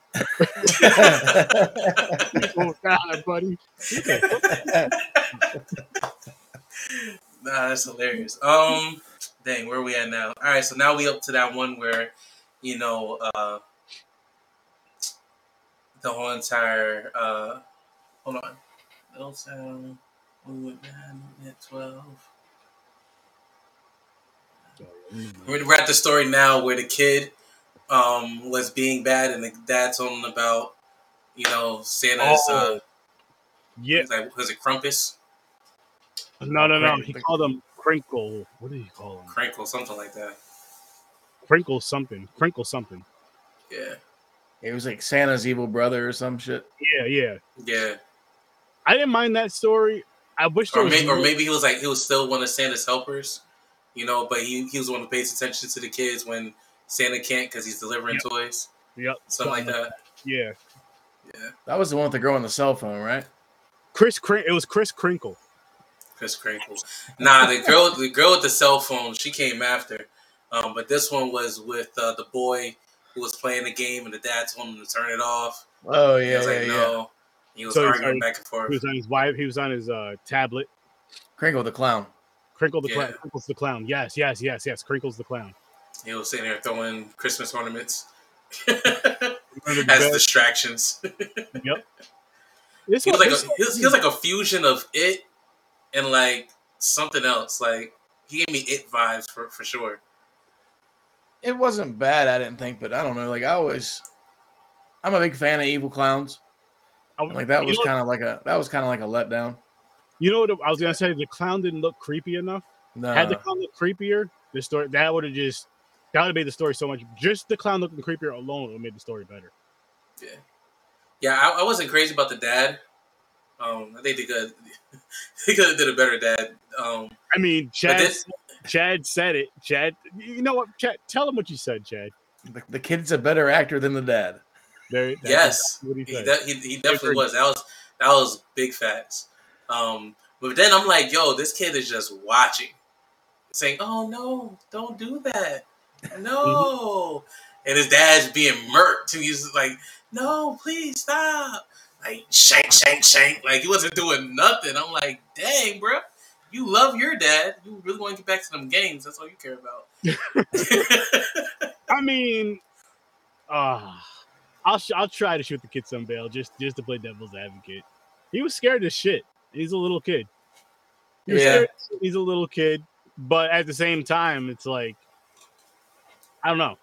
Don't die, buddy. Nah, that's hilarious. Um, dang, where are we at now? All right, so now we up to that one where, you know, uh, the whole entire uh, hold on, Milltown, we went down at twelve. We're we're at the story now where the kid um was being bad and the dad told him about, you know, Santa's uh, Yeah. was like was it Krampus? No, no, no. He called him Crinkle. What did he call him? Crinkle, something like that. Crinkle something. Crinkle something. Yeah, It was like Santa's evil brother or some shit. Yeah, yeah. yeah. I didn't mind that story. I wish there Or was maybe, or maybe he was like he was still one of Santa's helpers, you know, but he, he was the one who pays attention to the kids when Santa can't because he's delivering Yep. toys, Yep, something like that. Yeah, Yeah, That was the one with the girl on the cell phone, right? Chris. Crin- it was Chris Crinkle. Chris Crinkle. Nah, the girl, the girl with the cell phone, she came after. Um, but this one was with uh, the boy who was playing the game, and the dad told him to turn it off. Oh He yeah, was yeah, like, yeah. no. He was So he's arguing like- back and forth. He was on his wife. He was on his uh, tablet. Crinkle the clown. Crinkle the Yeah. clown. Crinkle's the clown. Yes, yes, yes, yes. Crinkle's the clown. He was sitting there throwing Christmas ornaments Under the as bed. distractions. This He was like this a, he was, he was like a fusion of it and like something else. Like he gave me it vibes for for sure. It wasn't bad, I didn't think, but I don't know. Like I always, I'm a big fan of evil clowns. one- Like that was kind of like a that was kind of like a letdown. You know what I was gonna say? The clown didn't look creepy enough. No, Had the clown looked creepier, the story that would have just that would have made the story so much. Just the clown looking creepier alone would have made the story better. Yeah, yeah. I, I wasn't crazy about the dad. Um, I think they could they could have did a better dad. Um, I mean, but Chad. this Chad said it. Chad, you know what? Chad, tell him what you said, Chad. the, the kid's a better actor than the dad. There, yes, what he he, said. de- he, he definitely was. That was that was big facts. Um, but then I'm like, yo, this kid is just watching, saying, "Oh no, don't do that, no," and his dad's being murked, and he's like, "No, please stop!" Like shank, shank, shank. Like he wasn't doing nothing. I'm like, dang, bro. You love your dad. You really want to get back to them games. That's all you care about. I mean, uh, I'll sh- I'll try to shoot the kid some bail just just to play devil's advocate. He was scared as shit. He's a little kid. He Yeah. he's a little kid, but at the same time, it's like I don't know.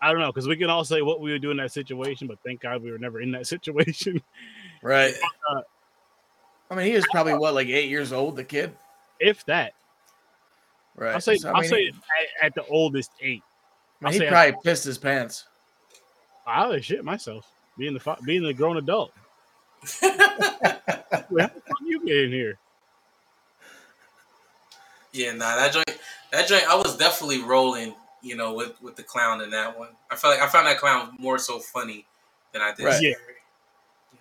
I don't know because we can all say what we would do in that situation, but thank God we were never in that situation. Right. Uh, I mean, he was probably what, like eight years old, the kid. if that, Right. I'll say So, I I'll mean, say at, at the oldest eight. I mean, he say- probably pissed his pants. I would shit myself being the being the grown adult. Wait, how the fuck you get in here? Yeah, nah, that joint, that joint, I was definitely rolling, you know, with with the clown in that one. I felt like I found that clown more so funny than I did Right. Yeah.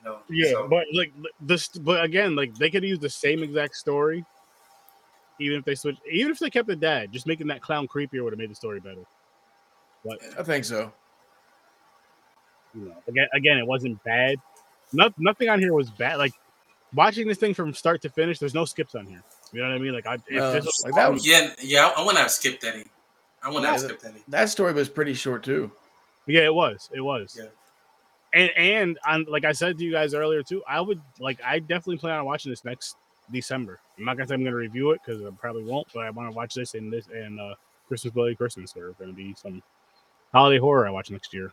You know, Yeah, so- but like this, but again, like they could use the same exact story, even if they switch, even if they kept the dad, just making that clown creepier would have made the story better. But I think so. you know, again, again, it wasn't bad. Not, nothing on here was bad. Like watching this thing from start to finish, there's no skips on here. You know what I mean? Like I, if No, this was like, that was- yeah, yeah, I, I wouldn't have skipped any. I wouldn't have Yeah, skipped any. That story was pretty short too. Yeah, it was. It was. Yeah. And and on like I said to you guys earlier too, I would like I definitely plan on watching this next December. I'm not gonna say I'm gonna review it because I probably won't, but I want to watch this and this and uh Christmas Bloody Christmas are gonna be some holiday horror I watch next year.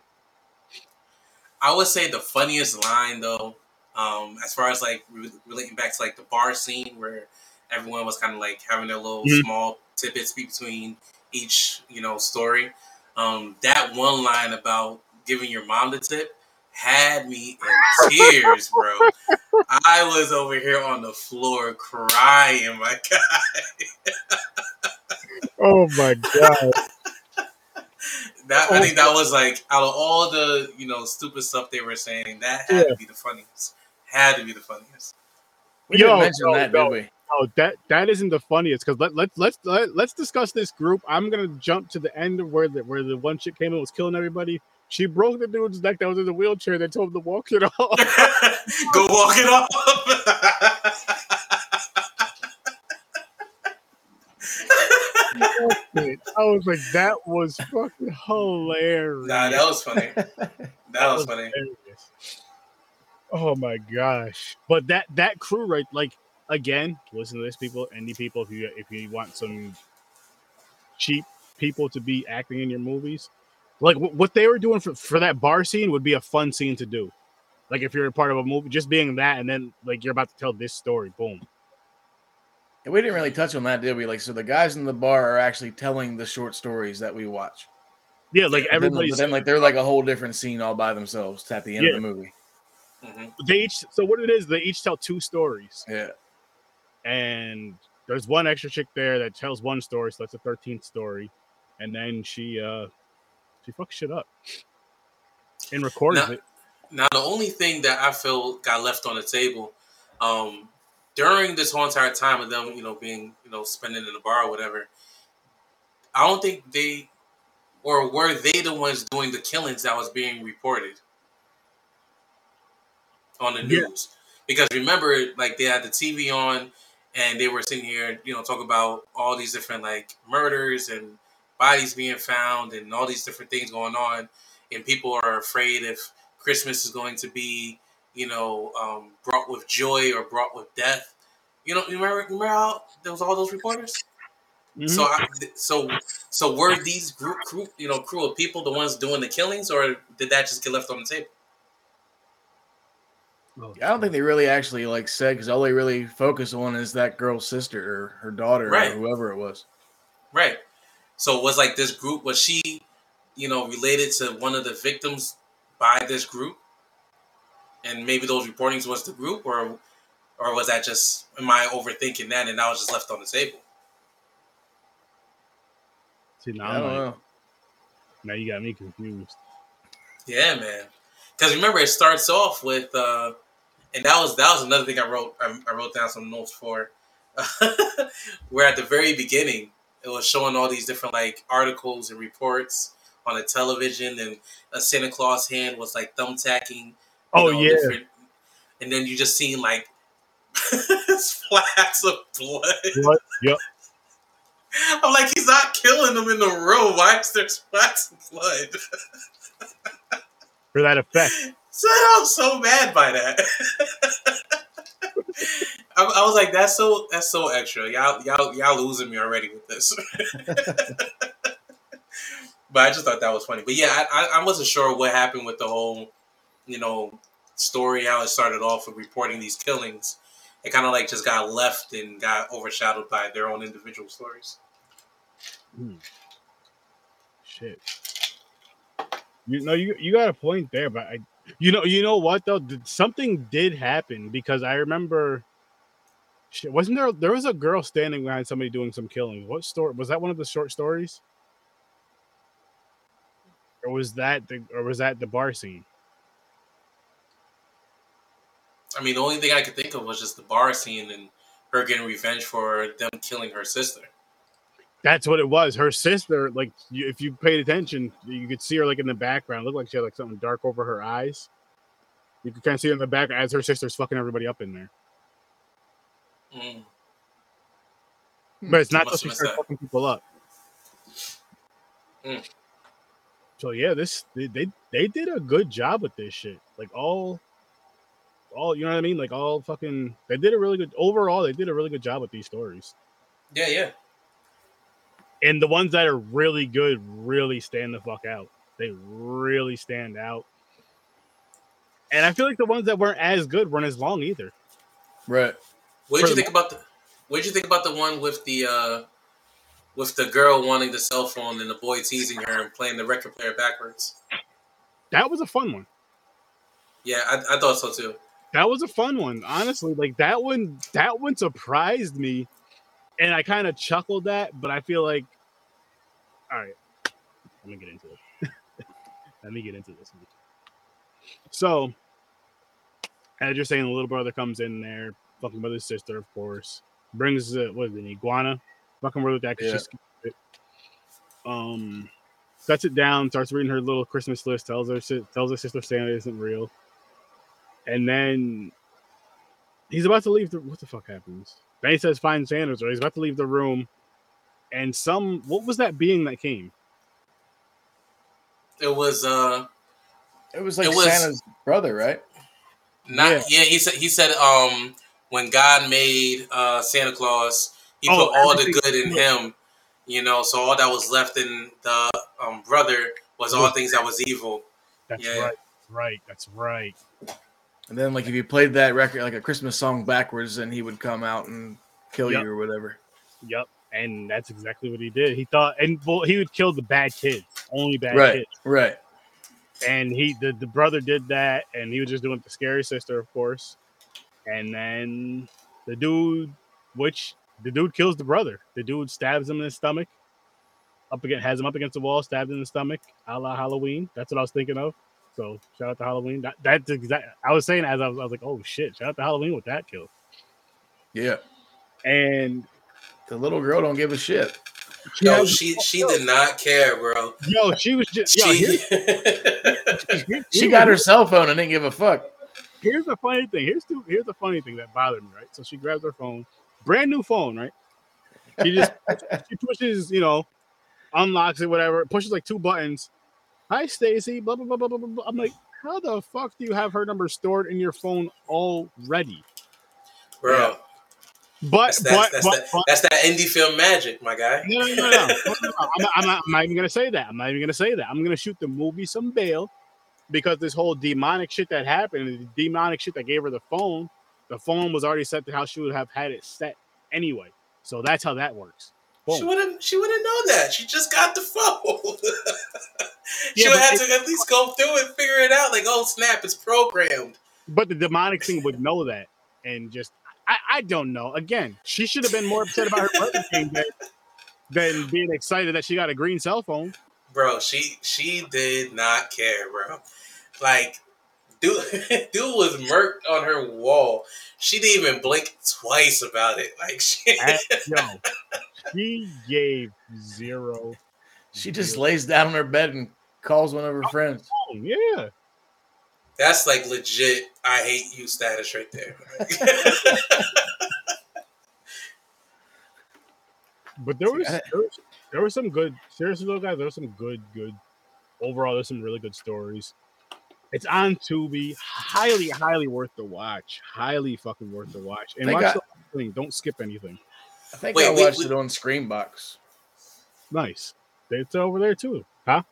I would say the funniest line though, um, as far as like re- relating back to like the bar scene where everyone was kind of like having their little Mhm. small tidbits between each, you know, story. Um, that one line about giving your mom the tip had me in tears, bro. I was over here on the floor crying, my guy. Oh my god. That I oh, think that was like out of all the you know stupid stuff they were saying, that had to be the funniest. Had to be the funniest. We Yo, didn't mention yo, that, yo. did we? Oh, that that isn't the funniest because let, let let's let, let's discuss this group. I'm gonna jump to the end of where the where the one chick came in was killing everybody. She broke the dude's neck that was in the wheelchair. They told him to walk it off. Go walk it off. I was like, that was fucking hilarious. nah, that was funny. That was funny. hilarious. Oh my gosh! But that that crew, right? Like again, listen to this, people, indie people. If you if you want some cheap people to be acting in your movies, like wh- what they were doing for for that bar scene would be a fun scene to do. Like if you're a part of a movie, just being that, and then like you're about to tell this story, boom. And we didn't really touch on that, did we? Like, so the guys in the bar are actually telling the short stories that we watch. Yeah, like But then- everybody's but then, like, they're like a whole different scene all by themselves at the end Yeah. of the movie. hmm they each so what it is they each tell two stories Yeah. and there's one extra chick there that tells one story so that's the 13th story and then she uh she fucks shit up and records Now- it Now, the only thing that I feel got left on the table um, during this whole entire time of them, you know, being, you know, spending in the bar or whatever, I don't think they, or were they the ones doing the killings that was being reported on the Yeah. news? Because remember, like they had the TV on, and they were sitting here, you know, talking about all these different like murders and bodies being found and all these different things going on, and people are afraid if Christmas is going to be, you know, um, brought with joy or brought with death. You know, you remember, remember how there was all those reporters. Mhm. So, I, so, so were these group, crew, you know, crew of people the ones doing the killings, or did that just get left on the table? I don't think they really actually like said because all they really focus on is that girl's sister or her daughter Right. or whoever it was. Right. So was like this group was she, you know, related to one of the victims by this group? And maybe those reportings was the group or or was that just am I overthinking that and that was just left on the table? See, now, I don't like, know. now you got me confused Yeah, man. Because remember, it starts off with, uh, and that was that was another thing I wrote. I, I wrote down some notes for, where at the very beginning it was showing all these different like articles and reports on the television, and a Santa Claus hand was like thumbtacking. Oh, know, yeah. different- and then you just seen like splats of blood. what yep I'm like, he's not killing them in the room. Why is there splats of blood? for that effect So I'm so mad by that. I, I was like, that's so that's so extra. Y'all y'all y'all losing me already with this. but I just thought that was funny. But yeah, I, I I wasn't sure what happened with the whole, you know, story how it started off with reporting these killings. It kind of like just got left and got overshadowed by their own individual stories. Hmm. shit you know you you got a point there but i you know you know what though something did happen because i remember shit wasn't there there was a girl standing behind somebody doing some killing what story was that one of the short stories or was that the or was that the bar scene I mean, the only thing I could think of was just the bar scene and her getting revenge for them killing her sister. That's what it was. Her sister, like, you, if you paid attention, you could see her like in the background. It looked like she had like something dark over her eyes. You could kind of see her in the back as her sister's fucking everybody up in there. Mm. But it's not Must till she starts fucking people up. Mm. So yeah, this they, they they did a good job with this shit. Like all, all you know what I mean. Like all fucking, they did a really good overall. They did a really good job with these stories. Yeah, yeah. and the ones that are really good really stand the fuck out. They really stand out. And I feel like the ones that weren't as good weren't as long either. Right. What did you think about the? What did you think about the one with the uh with the girl wanting the cell phone and the boy teasing her and playing the record player backwards? That was a fun one. Yeah, I, I thought so too. That was a fun one. Honestly, like that one that one surprised me. And I kind of chuckled at, but I feel like all right, let me get into it. let me get into this. So, as you're saying, the little brother comes in there, fucking with his sister, of course. Brings uh, what is it, an iguana? Fucking with that because Yeah. she's it. um sets it down, starts reading her little Christmas list, tells her tells her sister Santa isn't real, and then he's about to leave. The, what the fuck happens? Then he says, "Find Santa's," or he's about to leave the room, and some what was that being that came? It was uh It was like It was- Santa's brother, right? not Yeah. yeah. he said he said um when God made uh Santa Claus, he Oh, put all the good in him. You know, so all that was left in the um brother was all things that was evil. That's Yeah. right, right. That's right. And then like if you played that record like a Christmas song backwards, then he would come out and kill Yep. you or whatever. Yep. And that's exactly what he did. He thought, and well, he would kill the bad kids, only bad Right. kids. Right. And he, the, the brother did that, and he was just doing it to scary sister, of course. And then the dude, which the dude kills the brother. The dude stabs him in the stomach, up against, has him up against the wall, stabbed in the stomach, a la Halloween. That's what I was thinking of. So shout out to Halloween. That, that's exact. I was saying as I was, I was like, oh shit, shout out to Halloween with that kill. Yeah. And The little girl don't give a shit. No, Yo, she she did not care, bro. yo, she was just yo. She, Here's, here- She got her cell phone and didn't give a fuck. Here's the funny thing. Here's the here's the funny thing that bothered me. Right. So she grabs her phone, brand new phone. Right. She just she pushes, you know, unlocks it, whatever. Pushes like two buttons. Hi, Stacy. Blah blah blah blah blah blah. blah. I'm like, how the fuck do you have her number stored in your phone already? bro. But That's, but that's, that's, but, that, but that's that indie film magic, my guy. no, no, no, no. no, no, no. I'm, not, I'm, not, I'm not even gonna say that. I'm not even gonna say that. I'm gonna shoot the movie some bail because this whole demonic shit that happened, the demonic shit that gave her the phone, the phone was already set to how she would have had it set anyway. So that's how that works. She wouldn't. She wouldn't know that. She just got the phone. she Yeah, would have to at least go through it, figure it out. Like, oh snap, it's programmed. But the demonic thing would know that and just I, I don't know. Again, she should have been more upset about her being dead than being excited that she got a green cell phone. Bro, she she did not care, bro. Like, dude, dude was murked on her wall. She didn't even blink twice about it. Like, she, And, yo, she gave zero. She just lays down on her bed and calls one of her friends. phone. Yeah. that's like legit. I hate you status right there. But there was, there was there was some good seriously though, guys. There was some good, good overall. There's some really good stories. It's on Tubi. Highly, highly worth the watch. Highly fucking worth the watch. And watch I- the whole thing. Don't skip anything. I think Wait, I we- watched we- it on Screambox. Nice. It's over there too. Huh?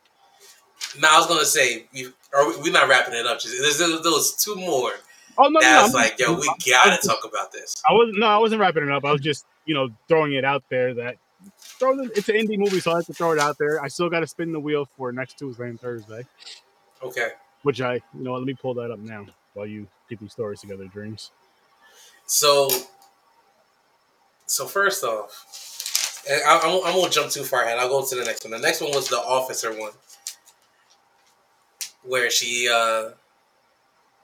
now I was gonna say, you, are we, we're not wrapping it up. Just, there's, there's, there's two more. Oh no, no, That's I'm- like, yo, we gotta was- talk about this. I was no, I wasn't wrapping it up. I was just, you know, throwing it out there that throw it, it's an indie movie, so I have to throw it out there. I still got to spin the wheel for next Tuesday and Thursday, Okay. which I, you know, let me pull that up now while you get these stories together, dreams. So, so first off, and I, I, won't jump too far ahead. I'll go to the next one. The next one was the officer one, where she, uh,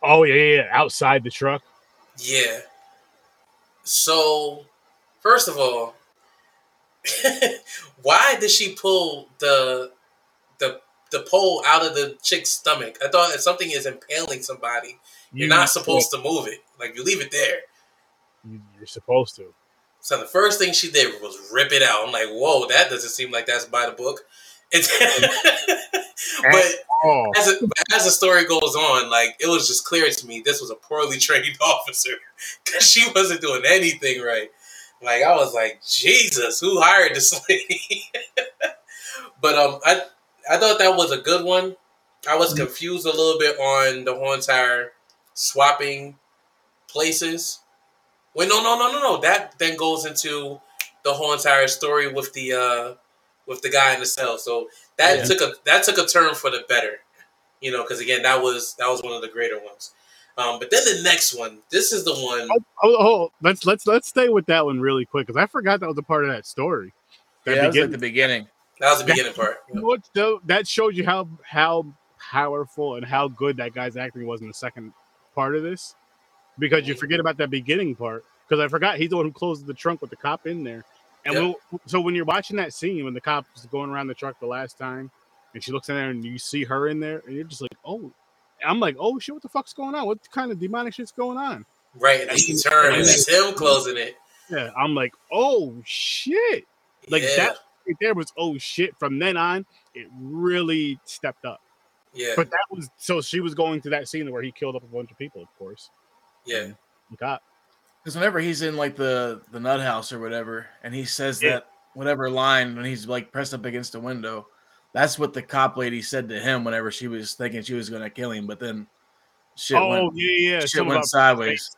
Oh yeah, yeah, yeah, outside the truck. yeah. So, first of all, why did she pull the the the pole out of the chick's stomach? I thought if something is impaling somebody, you're You- not supposed to move it. Like you leave it there. you- You're supposed to. So the first thing she did was rip it out. I'm like, whoa, that doesn't seem like that's by the book. But Oh, as, it, as the story goes on, like it was just clear to me this was a poorly trained officer because she wasn't doing anything right. Like I was like, Jesus, who hired this lady? but um, I I thought that was a good one. I was confused a little bit on the whole entire swapping places. Wait, no, no, no, no, no. That then goes into the whole entire story with the uh with the guy in the cell. So that Yeah. took a that took a turn for the better, you know, because again, that was that was one of the greater ones. Um, but then the next one, this is the one. oh, oh, oh, let's let's let's stay with that one really quick because I forgot that was a part of that story. That Yeah, that was at the beginning. That was the beginning part. You know what, though? that shows you how how powerful and how good that guy's acting was in the second part of this, because you forget about that beginning part. Because I forgot he's the one who closes the trunk with the cop in there, and Yep. we'll, so when you're watching that scene when the cop is going around the truck the last time, and she looks in there and you see her in there, and you're just like, oh, I'm like, oh shit, what the fuck's going on? What kind of demonic shit's going on? Right, and then you turn and it's him closing it. Yeah, I'm like, oh shit, like yeah, that right there was oh shit. From then on, it really stepped up. yeah, But that was so she was going to that scene where he killed up a bunch of people, of course. yeah. The cop. Because whenever he's in like the the nut house or whatever, and he says Yeah. that whatever line when he's like pressed up against the window, that's what the cop lady said to him whenever she was thinking she was gonna kill him, but then shit oh went yeah, yeah. shit something went sideways.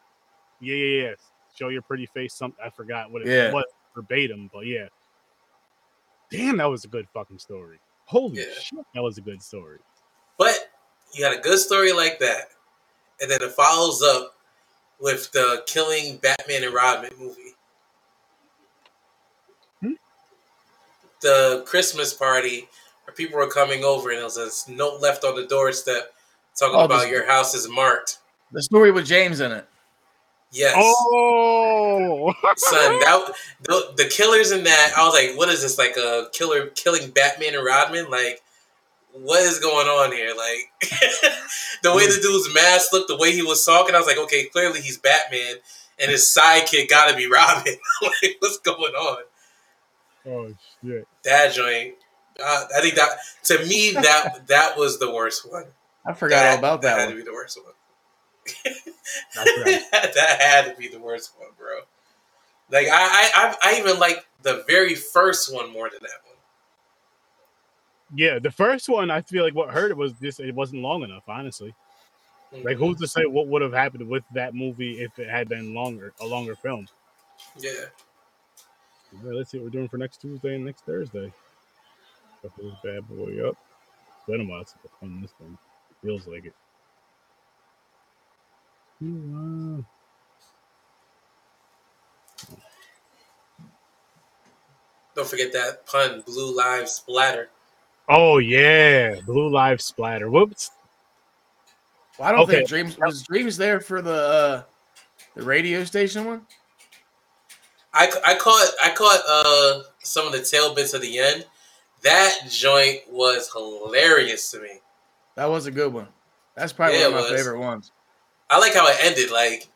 Yeah, yeah, yeah. show your pretty face. Something I forgot what it Yeah. was verbatim, but yeah. Damn, that was a good fucking story. Holy Yeah. shit, that was a good story. But you got a good story like that, and then it follows up with the killing Batman and Robin movie. Hmm? The Christmas party where people were coming over, and there was this note left on the doorstep talking Oh, about this- your house is marked. The story with James in it. Yes. Oh, Son, that the, the killers in that, I was like, what is this? Like a killer killing Batman and Rodman? Like, what is going on here? Like, the way the dude's mask looked, the way he was talking, I was like, okay, clearly he's Batman, and his sidekick got to be Robin. like, what's going on? oh shit. That joint. Uh, I think that to me that that was the worst one. I forgot all about That that had one. to be the worst one. That had to be the worst one, bro. Like I, I, I, I even like the very first one more than that one. Yeah, the first one, I feel like what hurt it was just it wasn't long enough. Honestly, like who's to say what would have happened with that movie if it had been longer, a longer film? Yeah, Well, let's see what we're doing for next Tuesday and next Thursday. Put this bad boy up. It's been a while since I've done this thing. Feels like it. Wow. don't forget that pun, Blue Lives Splatter. Oh yeah, Blue Lives Splatter. Whoops. Well, I don't Okay. think Dreams was Dreams there for the uh, the radio station one. I, I caught I caught uh some of the tail bits at the end. That joint was hilarious to me. That was a good one. That's probably Yeah, one of my favorite ones. I like how it ended. Like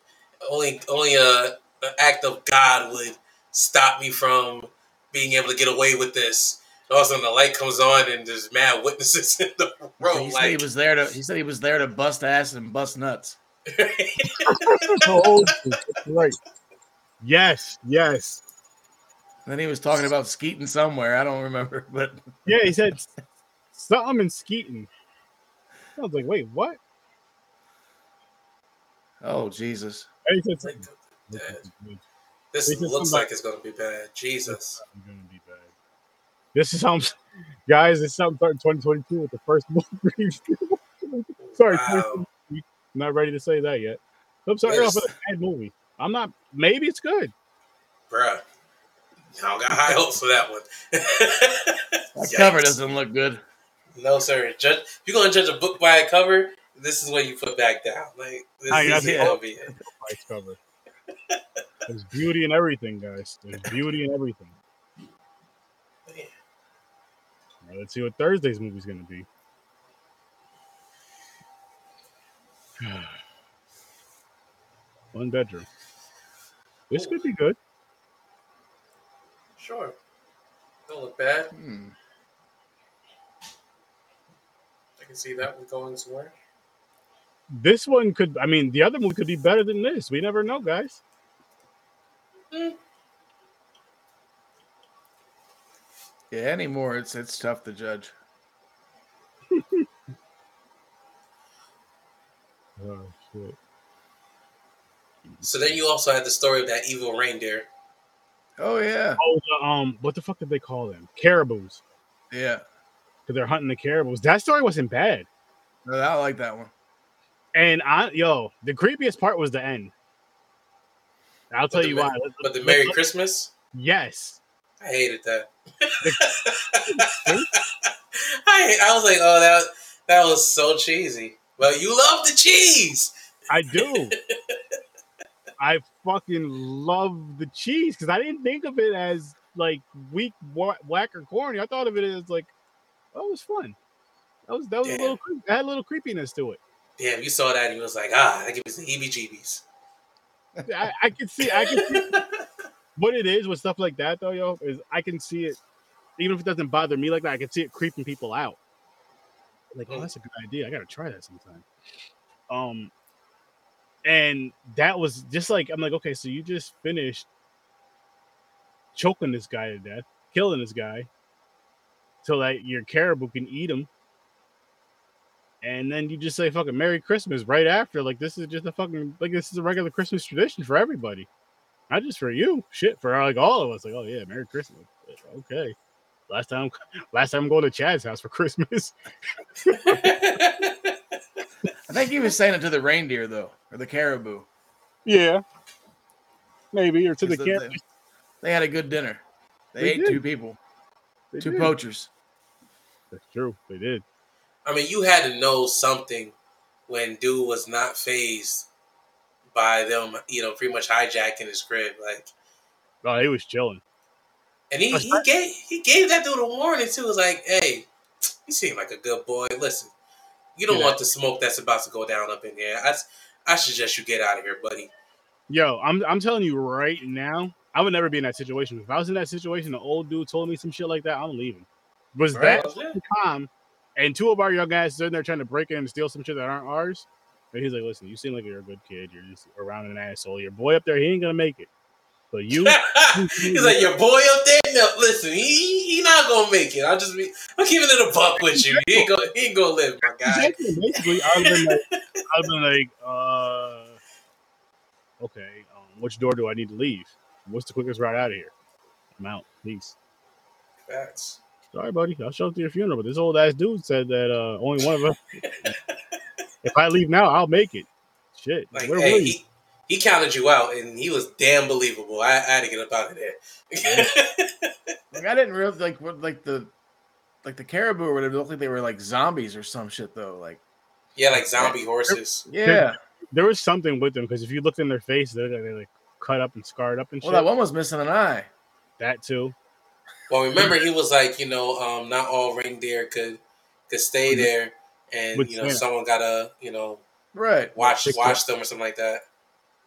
only only a an act of God would stop me from being able to get away with this. And all of a sudden, the light comes on and there's mad witnesses in the he room. said he was there to. He said he was there to bust ass and bust nuts. right. Yes, yes. And then he was talking about skeeting somewhere. I don't remember, but Yeah, he said something in Skeeton. I was like, wait, what? oh Jesus! And he said Like, something. this They looks come like it's gonna be bad. Jesus. gonna be bad. This is how, guys. This is how I'm starting 2022 with the first movie. Sorry, Wow. I'm not ready to say that yet. I'm starting off with a bad movie. I'm not. Maybe it's good. Bruh. I don't got high hopes for that one. That cover doesn't look good. No, sir. Judge, if you're gonna judge a book by a cover, this is what you put back down. Like this I is got it. gonna be it. Price cover. There's beauty in everything, guys. There's beauty in everything. Man. All right, let's see what Thursday's movie's gonna be. One bedroom. This could be good. Sure. Don't look bad. Hmm. I can see that one going somewhere. This one could. I mean, the other one could be better than this. We never know, guys. Yeah, anymore it's it's tough to judge. Oh shit. So then you also had the story of that evil reindeer. Oh yeah, Oh, the, um, what the fuck did they call them? Caribous. yeah. Because they're hunting the caribous. That story wasn't bad. No, I like that one. And I, yo, the creepiest part was the end. I'll tell the you Ma- why. Let- But the let- Merry let- Christmas, Yes. I hated that. I I was like, oh that that was so cheesy. Well, you love the cheese. I do. I fucking love the cheese because I didn't think of it as like weak, whack, or corny. I thought of it as like, oh, it was fun. That was that was Yeah. a little had a little creepiness to it. Damn, you saw that and you was like, ah, that gives me the heebie-jeebies. I, I can see, I can see what it is with stuff like that though, yo. Is I can see it, even if it doesn't bother me like that. I can see it creeping people out. Like, oh, Mm. that's a good idea. I gotta try that sometime. Um, and that was just like I'm like, okay, so you just finished choking this guy to death, killing this guy, so that your caribou can eat him. And then you just say fucking Merry Christmas right after. Like this is just a fucking like this is a regular Christmas tradition for everybody. Not just for you, shit, for like all of us. Like, oh yeah, Merry Christmas. Okay. Last time, last time I'm going to Chad's house for Christmas. I think he was saying it to the reindeer though, or the caribou. Yeah, maybe or to the camp. They, they had a good dinner. They, They ate did. two people, They two did. poachers. That's true. They did. I mean, you had to know something when dude was not fazed by them, you know, pretty much hijacking his crib. Like, Oh, he was chilling. and he, he gave he gave that dude a warning too. It was like, hey, you seem like a good boy. Listen, you don't Yeah. want the smoke that's about to go down up in here. I, I suggest you get out of here, buddy. Yo, I'm I'm telling you right now, I would never be in that situation. If I was in that situation, the old dude told me some shit like that, I'm leaving. Was Right. that oh, time? And two of our young guys sitting there trying to break in and steal some shit that aren't ours. And he's like, "Listen, you seem like you're a good kid. You're just around an asshole. Your boy up there, he ain't gonna make it. You, He's like your boy up there. No, listen, he he not gonna make it. I'll just be I'm keeping it a buck with you. He ain't gonna he ain't gonna live, my guy. Exactly. Basically, I've been like, I've been like, uh, okay, um, which door do I need to leave? What's the quickest route out of here? I'm out. Peace. Facts. Sorry, buddy. I'll show up to your funeral. But this old ass dude said that uh, only one of us. if I leave now, I'll make it. Shit. Like, Where hey, were you? he, he counted you out, and he was damn believable. I, I had to get up out of there. Like I didn't realize like what like the like the caribou or whatever. It looked like they were like zombies or some shit though. Like yeah, like zombie horses. yeah. There was something with them because if you looked in their face, they're, they're like cut up and scarred up and Well, that one was missing an eye. that too. Well, remember he was like, you know, um, not all reindeer could could stay Mhm. there, and With you know, Santa. someone gotta, you know, Right. watch Fix watch them or something like that.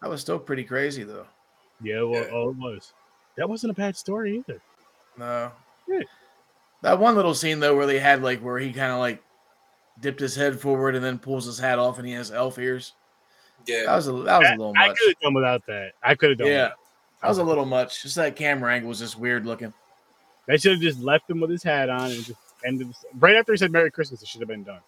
That was still pretty crazy though. Yeah, well, Yeah. oh, it was. That wasn't a bad story either. No. Yeah. That one little scene though, where they had like where he kind of like dipped his head forward and then pulls his hat off and he has elf ears. Yeah, That Yeah, was a that was a little I much. I could have done without that. I could have done. Yeah, without that was a little much. Just that camera angle was just weird looking. They should have just left him with his hat on and just ended. Right after he said "Merry Christmas," it should have been done.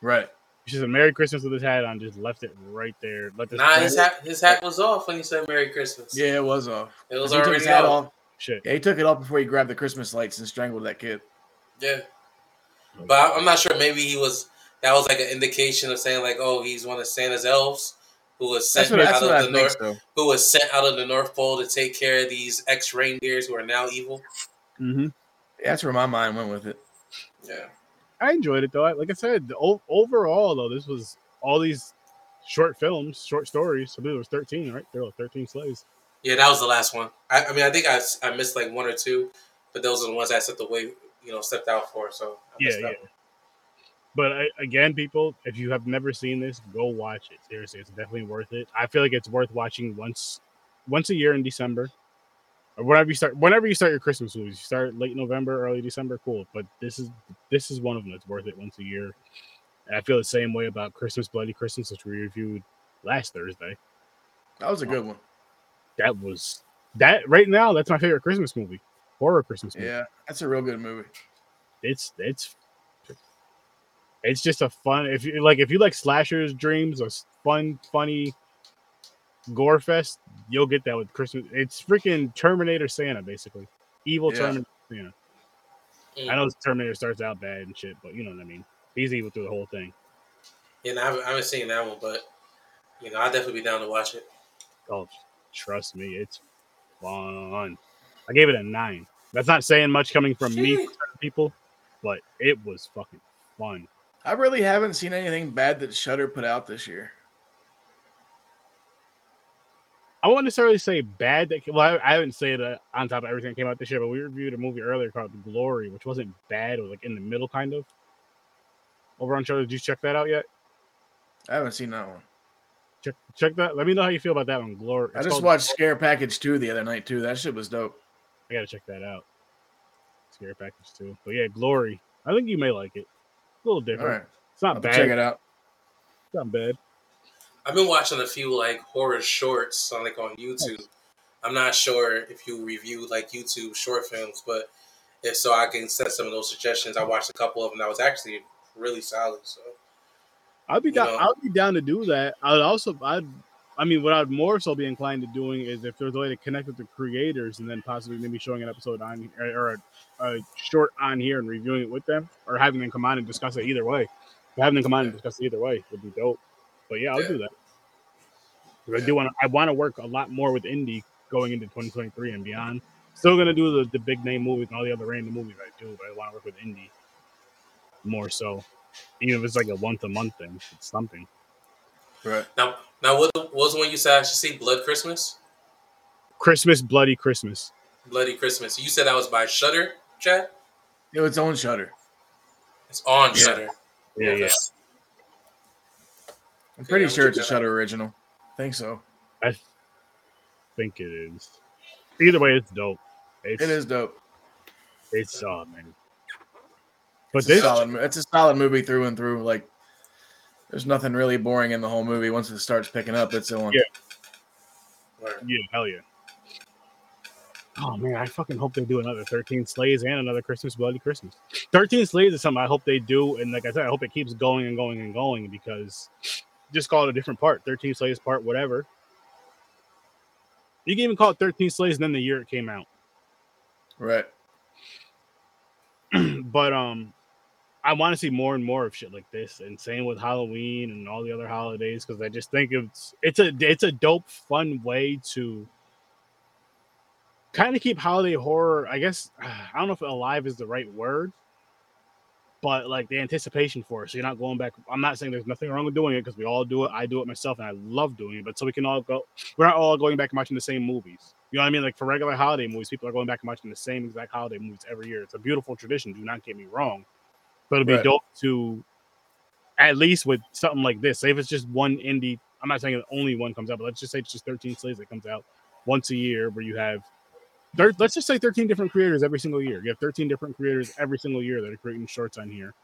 Right. He said "Merry Christmas" with his hat on. Just left it right there. Let this nah, his hat his hat was off when he said Merry Christmas. Yeah, it was off. it was he took already his hat off. off. shit. Yeah, he took it off before he grabbed the Christmas lights and strangled that kid. Yeah, but I- I'm not sure. Maybe he was. That was like an indication of saying like, oh, he's one of Santa's elves who was sent what, out of I the north, So. who was sent out of the North Pole to take care of these ex reindeers who are now evil. hmm Yeah, that's where my mind went with it. Yeah, I enjoyed it though. Like I said, o- overall though, this was all these short films, short stories. I believe it was thirteen, right? There were thirteen Slays. yeah, that was the last one. I, I mean, I think I, I missed like one or two, but those are the ones I stepped away, you know, stepped out for. So I Yeah, missed yeah. that one. But I, again, people, if you have never seen this, go watch it. Seriously, it's definitely worth it. I feel like it's worth watching once, once a year in December, whenever you start. Whenever you start your Christmas movies, you start late November, early December. Cool, but this is this is one of them that's worth it once a year. And I feel the same way about Christmas, Bloody Christmas, which we reviewed last Thursday. That was a good um, one. That was that right now. That's my favorite Christmas movie, horror Christmas movie. Yeah, that's a real good movie. it's it's it's just a fun if you like if you like slashers dreams or fun funny gore fest you'll get that with christmas it's freaking terminator santa basically evil Yeah. terminator santa Mm. i know terminator starts out bad and shit but you know what i mean he's evil through the whole thing Yeah, no, I, haven't, I haven't seen that one, but you know, I'd definitely be down to watch it. oh trust me it's fun i gave it a nine that's not saying much coming from me Sheesh. from certain people but it was fucking fun I really haven't seen anything bad that Shudder put out this year. I won't necessarily say bad. That well, I, I haven't said it on top of everything that came out this year, but we reviewed a movie earlier called Glory, which wasn't bad. It was like in the middle, kind of. Over on Shudder, did you check that out yet? I haven't seen that one. Check check that. Let me know how you feel about that one. Glory. I just watched Scare Package 2 the other night too. That shit was dope. I gotta check that out. Scare package Two, but yeah, Glory. I think you may like it. A little different. right. It's not I'll bad. check it out. It's not bad. I've been watching a few like horror shorts on like on YouTube. I'm not sure if you review like YouTube short films, but if so, I can set some of those suggestions. I watched a couple of them that was actually really solid. So I'd be You down. know. I'd be down to do that. I'd also. I'd. I mean, what I'd more so be inclined to doing is if there's a way to connect with the creators and then possibly maybe showing an episode on or a, a short on here and reviewing it with them, or having them come on and discuss it either way. Having them come on and discuss it either way would be dope. But yeah, I'll Yeah. do that. 'Cause I do want to. I want to work a lot more with indie going into 2023 and beyond. Still gonna do the, the big name movies and all the other random movies I do, but I want to work with indie more so. Even if it's like a once a month thing, it's something. Right. Now, now what, what was the one you said I should see? Blood Christmas, Christmas, bloody Christmas. Bloody Christmas. You said that was by Shudder, Chad. It was its own Shudder. It's on Yeah. Shudder. Yeah, yeah. I'm pretty I'm sure it's a Shudder original. I think so. I think it is. Either way, it's dope. It's, It is dope. It's oh man. But It's a solid. It's a solid movie through and through. Like, there's nothing really boring in the whole movie. Once it starts picking up, it's on. Yeah. Yeah, hell yeah. Oh man, I fucking hope they do another 13 Slays and another Christmas Bloody Christmas. 13 Slays is something I hope they do, and like I said, I hope it keeps going and going and going because just call it a different part. 13 Slays part, whatever. You can even call it 13 Slays and then the year it came out. Right. but um I want to see more and more of shit like this, and same with Halloween and all the other holidays, because I just think it's it's a it's a dope, fun way to kind of keep holiday horror. I guess I don't know if alive is the right word, but like the anticipation for it. So you're not going back. I'm not saying there's nothing wrong with doing it because we all do it. I do it myself, and I love doing it. But so we can all go. We're not all going back and watching the same movies. You know what I mean? Like for regular holiday movies, people are going back and watching the same exact holiday movies every year. It's a beautiful tradition. Do not get me wrong, but it'd be Right. dope to at least with something like this. Say if it's just one indie. I'm not saying that only one comes out, but let's just say it's just 13 Slays that comes out once a year, where you have. Let's just say 13 different creators every single year. You have 13 different creators every single year that are creating shorts on here,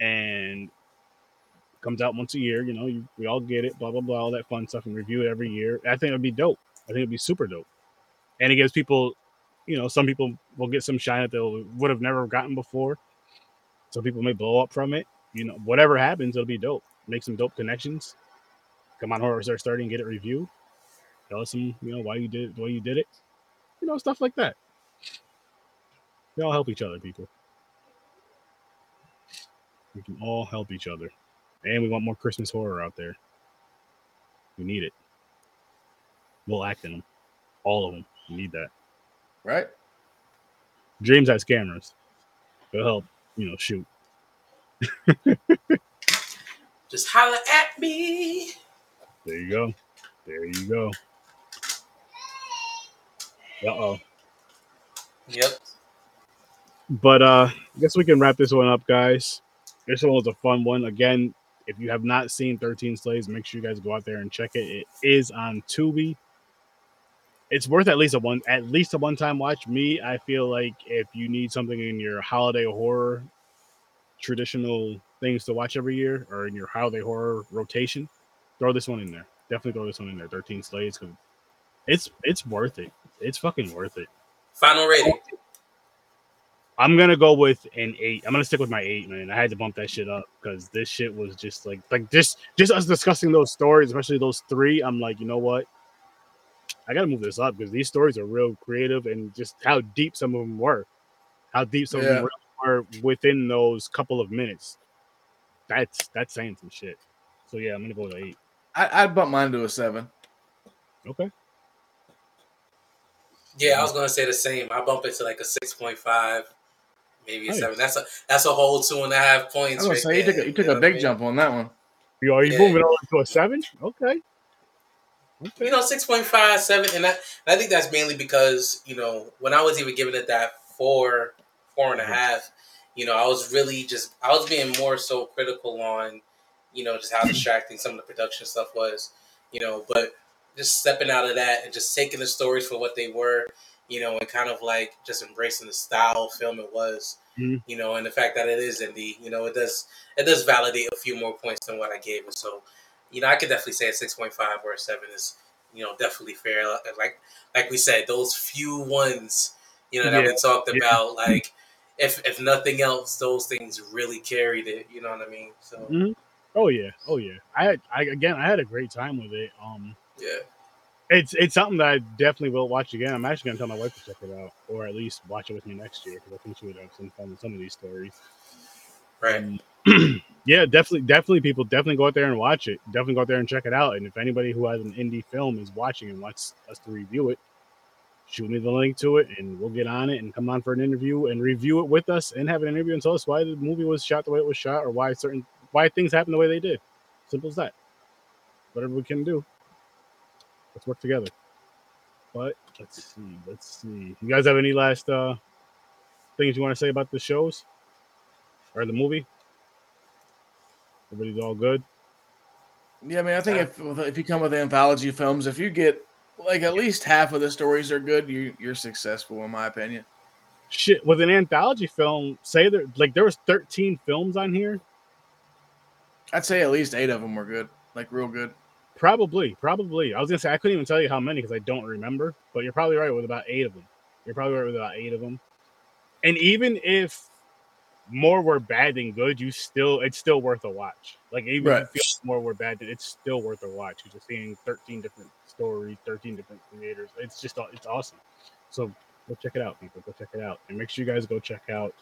and comes out once a year. You know, you, we all get it, blah blah blah, all that fun stuff, and review it every year. I think it'd be dope. I think it'd be super dope, and it gives people, you know, some people will get some shine that they would have never gotten before. Some people may blow up from it. You know, whatever happens, it'll be dope. Make some dope connections. Come on, horror start starting, get it reviewed. Tell us some, you know, why you did why you did it. You know, stuff like that. We all help each other, people. We can all help each other. And we want more Christmas horror out there. We need it. We'll act in them. All of them. We need that. Right. James has cameras. They'll help, you know, shoot. Just holler at me. There you go. There you go. Uh oh. Yep. But uh I guess we can wrap this one up, guys. This one was a fun one. Again, if you have not seen 13 Slays, make sure you guys go out there and check it. It is on Tubi. It's worth at least a one at least a one-time watch. Me, I feel like if you need something in your holiday horror traditional things to watch every year or in your holiday horror rotation, throw this one in there. Definitely throw this one in there. 13 Slays because it's it's worth it. It's fucking worth it. Final rating. I'm gonna go with an eight. I'm gonna stick with my eight, man. I had to bump that shit up because this shit was just like like just just us discussing those stories, especially those three. I'm like, you know what? I gotta move this up because these stories are real creative and just how deep some of them were, how deep some of them were within those couple of minutes. That's that's saying some shit. So yeah, I'm gonna go with an eight. I, I'd bump mine to a seven. Okay. Yeah, I was gonna say the same. I bump it to like a six point five, maybe a Nice. seven. That's a that's a whole two and a half I points. was gonna right say you took a, you took know a big I mean? jump on that one. You are you Yeah. moving on to a seven? Okay. Okay. You know, six point five, seven, and that and I think that's mainly because you know when I was even giving it that four, four and a Mhm. half, you know, I was really just I was being more so critical on, you know, just how distracting some of the production stuff was, you know, but just stepping out of that and just taking the stories for what they were, you know, and kind of like just embracing the style film it was, Mhm. you know, and the fact that it is indie, you know, it does it does validate a few more points than what I gave it. So, you know, I could definitely say a six point five or a seven is, you know, definitely fair. Like like we said, those few ones, you know, that we Yeah, talked yeah. about, like if if nothing else, those things really carried it. You know what I mean? So Mhm. Oh yeah, oh yeah. I had, I again, I had a great time with it. Um, Yeah. it's it's something that I definitely will watch again. I'm actually gonna tell my wife to check it out, or at least watch it with me next year because I think she would have some fun with some of these stories. Right. Um, yeah, definitely, definitely, people definitely go out there and watch it. Definitely go out there and check it out. And if anybody who has an indie film is watching and wants us to review it, shoot me the link to it, and we'll get on it and come on for an interview and review it with us and have an interview and tell us why the movie was shot the way it was shot or why certain why things happened the way they did. Simple as that. Whatever we can do, let's work together. But let's see, let's see. You guys have any last uh things you want to say about the shows or the movie? Everybody's all good. Yeah, I mean, I think if if you come with anthology films, if you get like at least half of the stories are good, you you're successful in my opinion. Shit, with an anthology film, say there like there was 13 films on here. I'd say at least eight of them were good, like real good. Probably, probably. I was gonna say I couldn't even tell you how many because I don't remember, but you're probably right with about eight of them. You're probably right with about eight of them. And even if more were bad than good, you still it's still worth a watch. Like even Right. if you feel more were bad, it's still worth a watch. You're just seeing 13 different stories, 13 different creators. It's just it's awesome. So go check it out, people. Go check it out, and make sure you guys go check out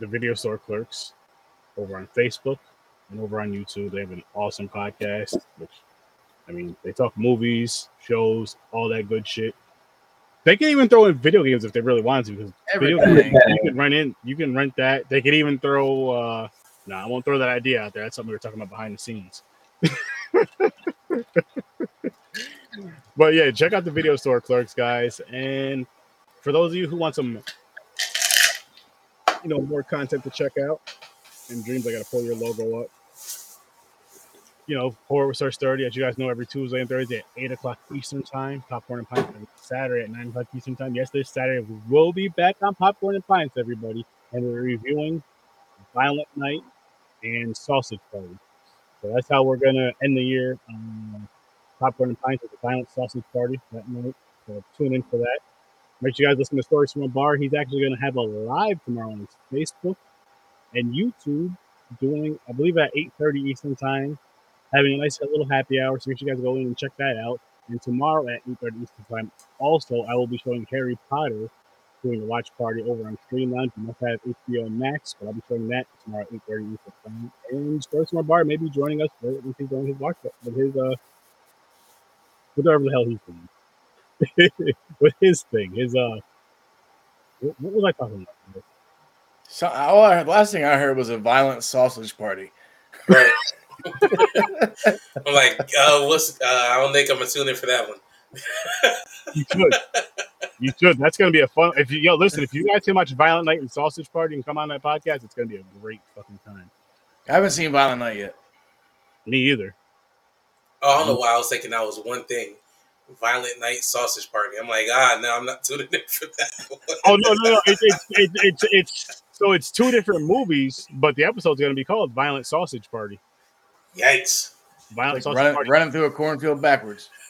the Video Store Clerks over on Facebook and over on YouTube. They have an awesome podcast, which I mean, they talk movies, shows, all that good shit. They can even throw in video games if they really want to, because video games, you can run in, you can rent that. They could even throw. uh No, I won't throw that idea out there. That's something we were talking about behind the scenes. but yeah, check out the video store clerks, guys. And for those of you who want some, you know, more content to check out, and dreams, I gotta pull your logo up. You know, horror research 30, as you guys know, every Tuesday and Thursday at 8 o'clock Eastern time. Popcorn and Pints every Saturday at 9 o'clock Eastern time. Yes, this Saturday we will be back on Popcorn and Pints, everybody. And we're reviewing Violent Night and Sausage Party. So that's how we're gonna end the year. Um, Popcorn and Pints with the Violent Sausage Party that night. So tune in for that. Make sure you guys listen to Stories from a Bar. He's actually gonna have a live tomorrow on Facebook and YouTube doing, I believe, at 8:30 Eastern time, having a nice little happy hour. So make sure you guys go in and check that out. And tomorrow at 8:30 Eastern time, also I will be showing Harry Potter doing a watch party over on Streamline. You must have HBO Max, but I'll be showing that tomorrow at 8:30 Eastern time. And Stories from a Bar may be joining us for once he's doing his watch with his uh whatever the hell he's doing. with his thing, his uh what, what was I talking about? So all I heard, last thing I heard was a violent sausage party. Right. I'm like, uh, what's? Uh, I don't think I'm gonna tune in for that one. You should. You should. That's gonna be a fun. If you yo listen, if you guys too much Violent Night and Sausage Party and come on that podcast, it's gonna be a great fucking time. I haven't seen Violent Night yet. Me either. Oh, I don't know why I was thinking that was one thing. Violent Night Sausage Party. I'm like, ah, no, I'm not tuning in for that. One. Oh no, no, no. It, it's it, it's it's so it's two different movies, but the episode's gonna be called Violent Sausage Party. Yikes! Violent Like running, running through a cornfield backwards.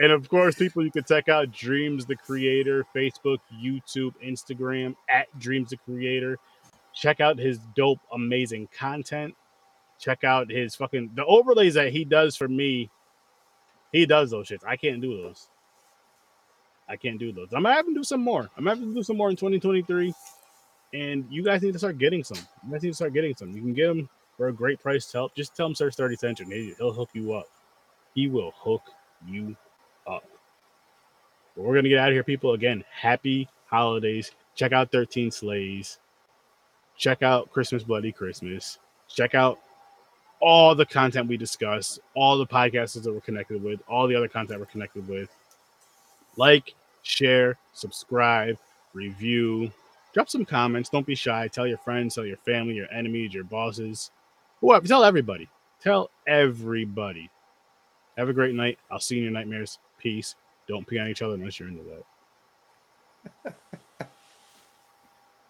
And of course, people you can check out Dreams the Creator, Facebook, YouTube, Instagram at Dreams the Creator. Check out his dope, amazing content. Check out his fucking the overlays that he does for me. He does those shits. I can't do those. I can't do those. I'm gonna have him do some more. I'm gonna have to do some more in 2023. And you guys need to start getting some. You guys need to start getting some. You can get them for a great price to help. Just tell him search 30 cents and he- he'll hook you up. He will hook you up. But we're gonna get out of here, people. Again, happy holidays. Check out 13 Slays. Check out Christmas Bloody Christmas. Check out all the content we discuss, all the podcasters that we're connected with, all the other content we're connected with. Like, share, subscribe, review, drop some comments. Don't be shy. Tell your friends, tell your family, your enemies, your bosses, whoever. Tell everybody. Tell everybody. Have a great night. I'll see you in your nightmares. Peace. Don't pee on each other unless you're into that.